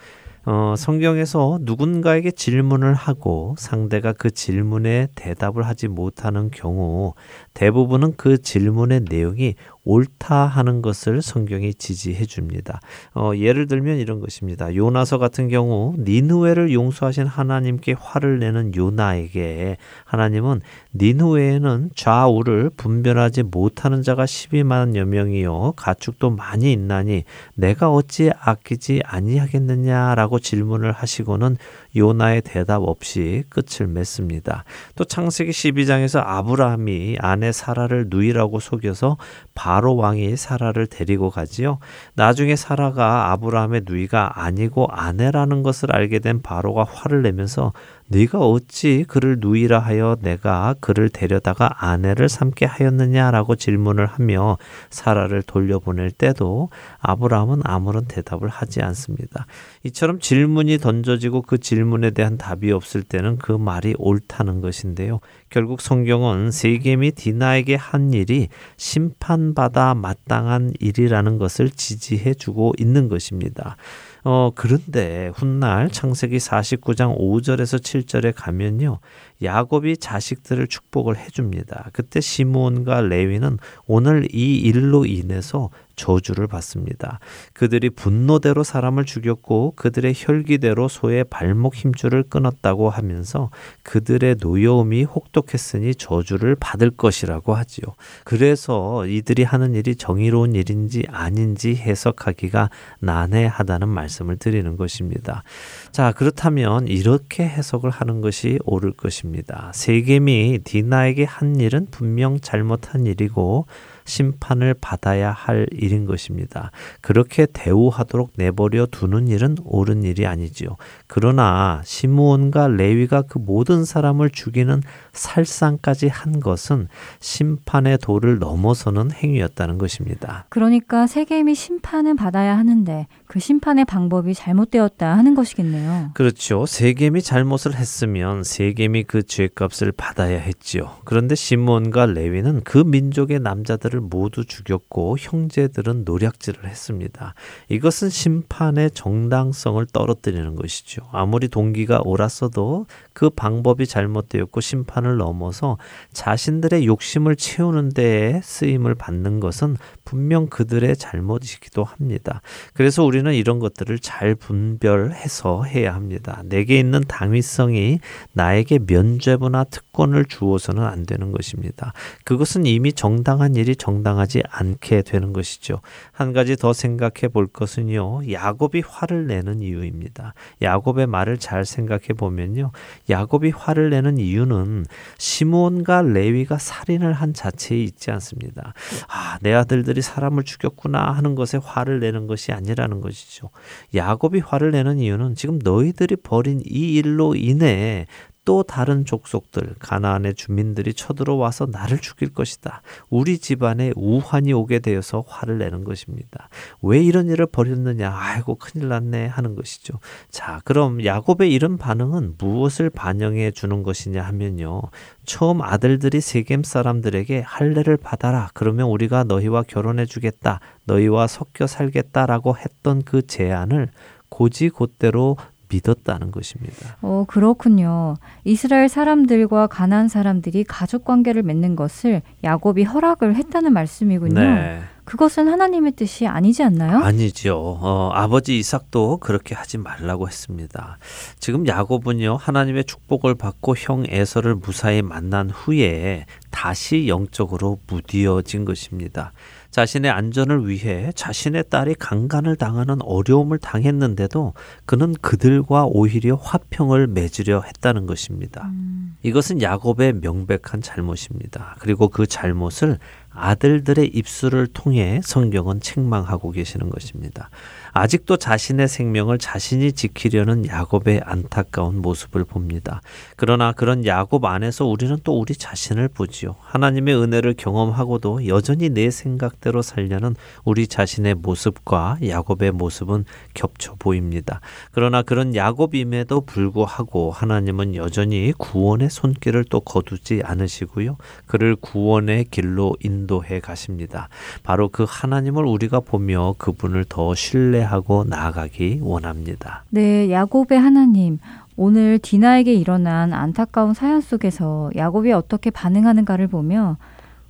어, 성경에서 누군가에게 질문을 하고 상대가 그 질문에 대답을 하지 못하는 경우 대부분은 그 질문의 내용이 옳다 하는 것을 성경이 지지해 줍니다. 어, 예를 들면 이런 것입니다. 요나서 같은 경우 니누웨를 용서하신 하나님께 화를 내는 요나에게 하나님은 니누웨에는 좌우를 분별하지 못하는 자가 12만여 명이요 가축도 많이 있나니 내가 어찌 아끼지 아니하겠느냐라고 질문을 하시고는 요나의 대답 없이 끝을 맺습니다. 또 창세기 12장에서 아브라함이 아내 사라를 누이라고 속여서 바로 왕이 사라를 데리고 가지요. 나중에 사라가 아브라함의 누이가 아니고 아내라는 것을 알게 된 바로가 화를 내면서 네가 어찌 그를 누이라 하여 내가 그를 데려다가 아내를 삼게 하였느냐라고 질문을 하며 사라를 돌려보낼 때도 아브라함은 아무런 대답을 하지 않습니다. 이처럼 질문이 던져지고 그 질문에 대한 답이 없을 때는 그 말이 옳다는 것인데요. 결국 성경은 세겜이 디나에게 한 일이 심판받아 마땅한 일이라는 것을 지지해 주고 있는 것입니다. 어, 그런데 훗날 창세기 49장 5절에서 7절에 가면요. 야곱이 자식들을 축복을 해줍니다. 그때 시므온과 레위는 오늘 이 일로 인해서 저주를 받습니다. 그들이 분노대로 사람을 죽였고 그들의 혈기대로 소의 발목 힘줄을 끊었다고 하면서 그들의 노여움이 혹독했으니 저주를 받을 것이라고 하지요. 그래서 이들이 하는 일이 정의로운 일인지 아닌지 해석하기가 난해하다는 말씀을 드리는 것입니다. 자, 그렇다면 이렇게 해석을 하는 것이 옳을 것입니다. 세겜이 디나에게 한 일은 분명 잘못한 일이고 심판을 받아야 할 일인 것입니다. 그렇게 대우하도록 내버려 두는 일은 옳은 일이 아니지요. 그러나 시므온과 레위가 그 모든 사람을 죽이는 살상까지 한 것은 심판의 도를 넘어서는 행위였다는 것입니다. 그러니까 세겜이 심판을 받아야 하는데 그 심판의 방법이 잘못되었다 하는 것이겠네요. 그렇죠. 세겜이 잘못을 했으면 세겜이 그 죄값을 받아야 했지요. 그런데 시몬과 레위는 그 민족의 남자들을 모두 죽였고 형제들은 노략질을 했습니다. 이것은 심판의 정당성을 떨어뜨리는 것이죠. 아무리 동기가 옳았어도 그 방법이 잘못되었고 심판 을 넘어서 자신들의 욕심을 채우는 데에 쓰임을 받는 것은 분명 그들의 잘못이기도 합니다. 그래서 우리는 이런 것들을 잘 분별해서 해야 합니다. 내게 있는 당위성이 나에게 면죄부나 특권을 주어서는 안 되는 것입니다. 그것은 이미 정당한 일이 정당하지 않게 되는 것이죠. 한 가지 더 생각해 볼 것은요. 야곱이 화를 내는 이유입니다. 야곱의 말을 잘 생각해 보면요. 야곱이 화를 내는 이유는 시므온과 레위가 살인을 한 자체에 있지 않습니다. 아, 내 아들들 이 사람을 죽였구나 하는 것에 화를 내는 것이 아니라는 것이죠. 야곱이 화를 내는 이유는 지금 너희들이 벌인 이 일로 인해 또 다른 족속들 가나안의 주민들이 쳐들어와서 나를 죽일 것이다. 우리 집안에 우환이 오게 되어서 화를 내는 것입니다. 왜 이런 일을 벌였느냐? 아이고 큰일 났네 하는 것이죠. 자, 그럼 야곱의 이런 반응은 무엇을 반영해 주는 것이냐 하면요. 처음 아들들이 세겜 사람들에게 할례를 받아라. 그러면 우리가 너희와 결혼해 주겠다. 너희와 섞여 살겠다라고 했던 그 제안을 고지곧대로 믿었다는 것입니다. 어, 그렇군요. 이스라엘 사람들과 가나안 사람들이 가족 관계를 맺는 것을 야곱이 허락을 했다는 말씀이군요. 네. 그것은 하나님의 뜻이 아니지 않나요? 아니죠. 어, 아버지 이삭도 그렇게 하지 말라고 했습니다. 지금 야곱은요 하나님의 축복을 받고 형 에서를 무사히 만난 후에 다시 영적으로 무디어진 것입니다. 자신의 안전을 위해 자신의 딸이 강간을 당하는 어려움을 당했는데도 그는 그들과 오히려 화평을 맺으려 했다는 것입니다. 음. 이것은 야곱의 명백한 잘못입니다. 그리고 그 잘못을 아들들의 입술을 통해 성경은 책망하고 계시는 것입니다. 아직도 자신의 생명을 자신이 지키려는 야곱의 안타까운 모습을 봅니다. 그러나 그런 야곱 안에서 우리는 또 우리 자신을 보지요. 하나님의 은혜를 경험하고도 여전히 내 생각대로 살려는 우리 자신의 모습과 야곱의 모습은 겹쳐 보입니다. 그러나 그런 야곱임에도 불구하고 하나님은 여전히 구원의 손길을 또 거두지 않으시고요. 그를 구원의 길로 인도해 가십니다. 바로 그 하나님을 우리가 보며 그분을 더 신뢰 신뢰하고 나아가기 원합니다. 네, 야곱의 하나님. 오늘 디나에게 일어난 안타까운 사연 속에서 야곱이 어떻게 반응하는가를 보며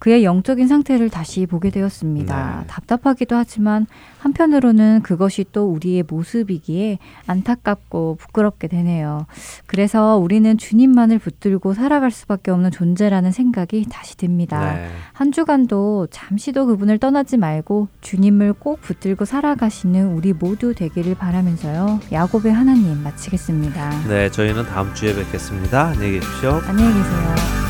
그의 영적인 상태를 다시 보게 되었습니다. 네. 답답하기도 하지만 한편으로는 그것이 또 우리의 모습이기에 안타깝고 부끄럽게 되네요. 그래서 우리는 주님만을 붙들고 살아갈 수밖에 없는 존재라는 생각이 다시 듭니다. 네. 한 주간도 잠시도 그분을 떠나지 말고 주님을 꼭 붙들고 살아가시는 우리 모두 되기를 바라면서요. 야곱의 하나님 마치겠습니다. 네, 저희는 다음 주에 뵙겠습니다. 안녕히 계십시오. 안녕히 계세요.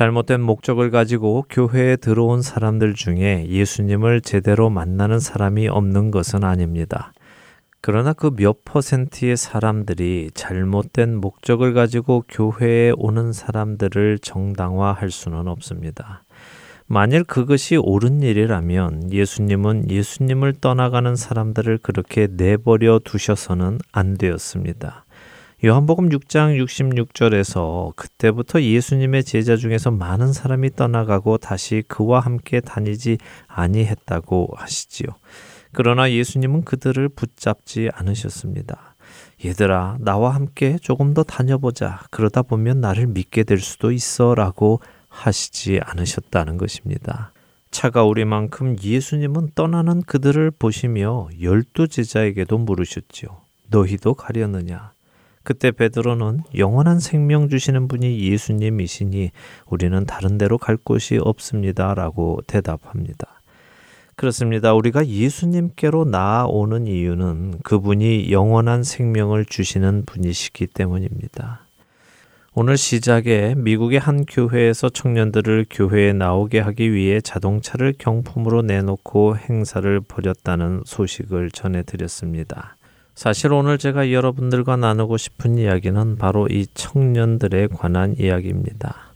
잘못된 목적을 가지고 교회에 들어온 사람들 중에 예수님을 제대로 만나는 사람이 없는 것은 아닙니다. 그러나 그 몇 퍼센트의 사람들이 잘못된 목적을 가지고 교회에 오는 사람들을 정당화할 수는 없습니다. 만일 그것이 옳은 일이라면 예수님은 예수님을 떠나가는 사람들을 그렇게 내버려 두셔서는 안 되었습니다. 요한복음 6장 66절에서 그때부터 예수님의 제자 중에서 많은 사람이 떠나가고 다시 그와 함께 다니지 아니했다고 하시지요. 그러나 예수님은 그들을 붙잡지 않으셨습니다. 얘들아, 나와 함께 조금 더 다녀보자. 그러다 보면 나를 믿게 될 수도 있어. 라고 하시지 않으셨다는 것입니다. 차가우리만큼 예수님은 떠나는 그들을 보시며 열두 제자에게도 물으셨지요. 너희도 가려느냐? 그때 베드로는 영원한 생명 주시는 분이 예수님이시니 우리는 다른 데로 갈 곳이 없습니다라고 대답합니다. 그렇습니다. 우리가 예수님께로 나아오는 이유는 그분이 영원한 생명을 주시는 분이시기 때문입니다. 오늘 시작에 미국의 한 교회에서 청년들을 교회에 나오게 하기 위해 자동차를 경품으로 내놓고 행사를 벌였다는 소식을 전해드렸습니다. 사실 오늘 제가 여러분들과 나누고 싶은 이야기는 바로 이 청년들에 관한 이야기입니다.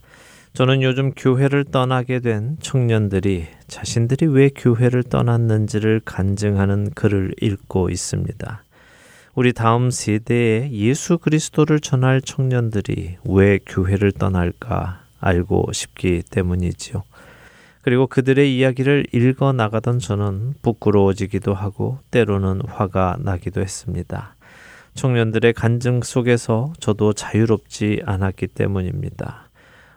저는 요즘 교회를 떠나게 된 청년들이 자신들이 왜 교회를 떠났는지를 간증하는 글을 읽고 있습니다. 우리 다음 세대에 예수 그리스도를 전할 청년들이 왜 교회를 떠날까 알고 싶기 때문이지요. 그리고 그들의 이야기를 읽어 나가던 저는 부끄러워지기도 하고 때로는 화가 나기도 했습니다. 청년들의 간증 속에서 저도 자유롭지 않았기 때문입니다.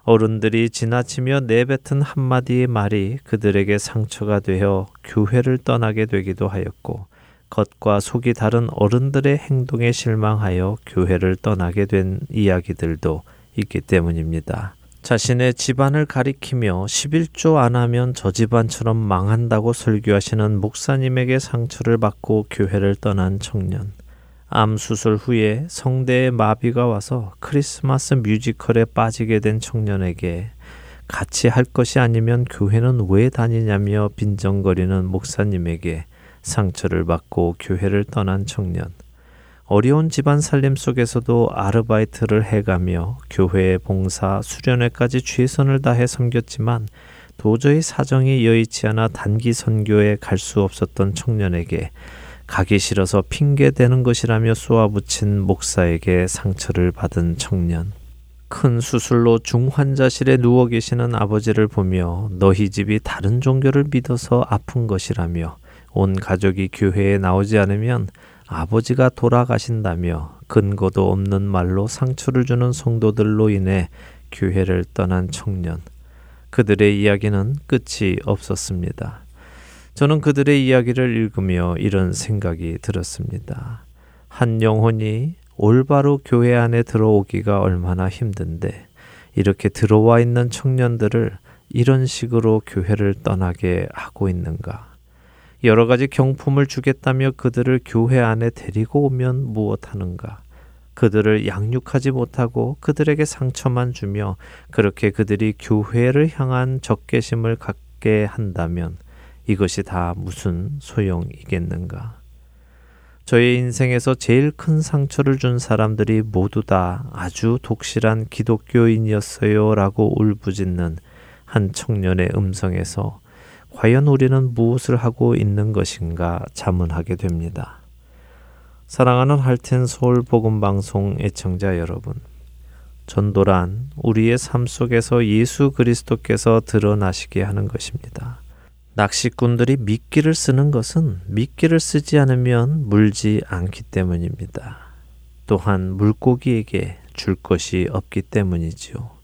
어른들이 지나치며 내뱉은 한마디의 말이 그들에게 상처가 되어 교회를 떠나게 되기도 하였고, 겉과 속이 다른 어른들의 행동에 실망하여 교회를 떠나게 된 이야기들도 있기 때문입니다. 자신의 집안을 가리키며 11조 안 하면 저 집안처럼 망한다고 설교하시는 목사님에게 상처를 받고 교회를 떠난 청년. 암 수술 후에 성대에 마비가 와서 크리스마스 뮤지컬에 빠지게 된 청년에게 같이 할 것이 아니면 교회는 왜 다니냐며 빈정거리는 목사님에게 상처를 받고 교회를 떠난 청년. 어려운 집안 살림 속에서도 아르바이트를 해가며 교회의 봉사, 수련회까지 최선을 다해 섬겼지만 도저히 사정이 여의치 않아 단기 선교에 갈 수 없었던 청년에게 가기 싫어서 핑계 대는 것이라며 쏘아붙인 목사에게 상처를 받은 청년. 큰 수술로 중환자실에 누워 계시는 아버지를 보며 너희 집이 다른 종교를 믿어서 아픈 것이라며 온 가족이 교회에 나오지 않으면 아버지가 돌아가신다며 근거도 없는 말로 상처를 주는 성도들로 인해 교회를 떠난 청년. 그들의 이야기는 끝이 없었습니다. 저는 그들의 이야기를 읽으며 이런 생각이 들었습니다. 한 영혼이 올바로 교회 안에 들어오기가 얼마나 힘든데 이렇게 들어와 있는 청년들을 이런 식으로 교회를 떠나게 하고 있는가? 여러 가지 경품을 주겠다며 그들을 교회 안에 데리고 오면 무엇하는가? 그들을 양육하지 못하고 그들에게 상처만 주며 그렇게 그들이 교회를 향한 적개심을 갖게 한다면 이것이 다 무슨 소용이겠는가? 저의 인생에서 제일 큰 상처를 준 사람들이 모두 다 아주 독실한 기독교인이었어요 라고 울부짖는 한 청년의 음성에서 과연 우리는 무엇을 하고 있는 것인가 자문하게 됩니다. 사랑하는 할텐 서울 복음 방송 애청자 여러분. 전도란 우리의 삶 속에서 예수 그리스도께서 드러나시게 하는 것입니다. 낚시꾼들이 미끼를 쓰는 것은 미끼를 쓰지 않으면 물지 않기 때문입니다. 또한 물고기에게 줄 것이 없기 때문이지요.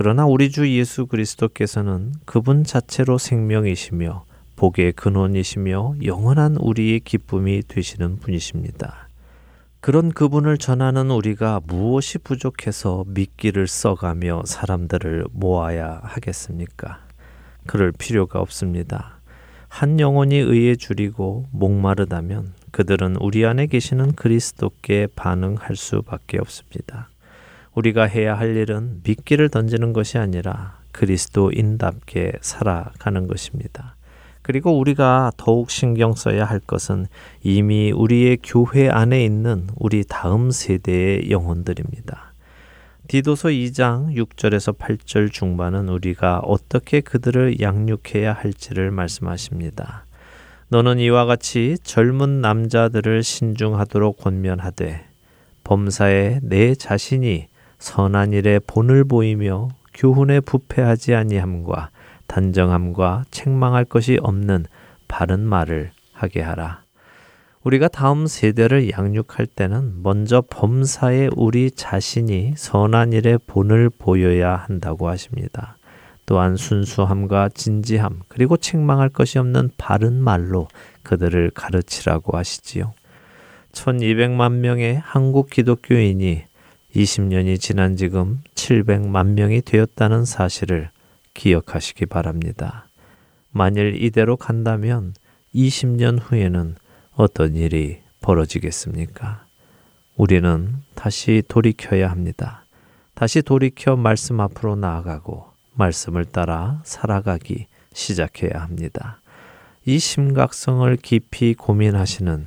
그러나 우리 주 예수 그리스도께서는 그분 자체로 생명이시며 복의 근원이시며 영원한 우리의 기쁨이 되시는 분이십니다. 그런 그분을 전하는 우리가 무엇이 부족해서 미끼를 써가며 사람들을 모아야 하겠습니까? 그럴 필요가 없습니다. 한 영혼이 의에 줄이고 목마르다면 그들은 우리 안에 계시는 그리스도께 반응할 수밖에 없습니다. 우리가 해야 할 일은 미끼를 던지는 것이 아니라 그리스도인답게 살아가는 것입니다. 그리고 우리가 더욱 신경 써야 할 것은 이미 우리의 교회 안에 있는 우리 다음 세대의 영혼들입니다. 디도서 2장 6절에서 8절 중반은 우리가 어떻게 그들을 양육해야 할지를 말씀하십니다. 너는 이와 같이 젊은 남자들을 신중하도록 권면하되 범사에 내 자신이 선한 일에 본을 보이며 교훈에 부패하지 아니함과 단정함과 책망할 것이 없는 바른 말을 하게 하라. 우리가 다음 세대를 양육할 때는 먼저 범사에 우리 자신이 선한 일에 본을 보여야 한다고 하십니다. 또한 순수함과 진지함, 그리고 책망할 것이 없는 바른 말로 그들을 가르치라고 하시지요. 1200만 명의 한국 기독교인이 20년이 지난 지금 700만 명이 되었다는 사실을 기억하시기 바랍니다. 만일 이대로 간다면 20년 후에는 어떤 일이 벌어지겠습니까? 우리는 다시 돌이켜야 합니다. 다시 돌이켜 말씀 앞으로 나아가고 말씀을 따라 살아가기 시작해야 합니다. 이 심각성을 깊이 고민하시는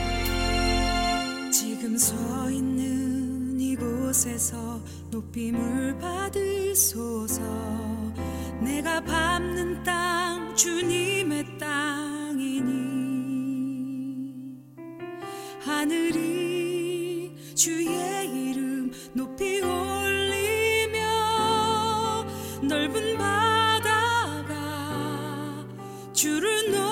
하늘이 주의 이름 높이 올리며 넓은 바다가 주를 노래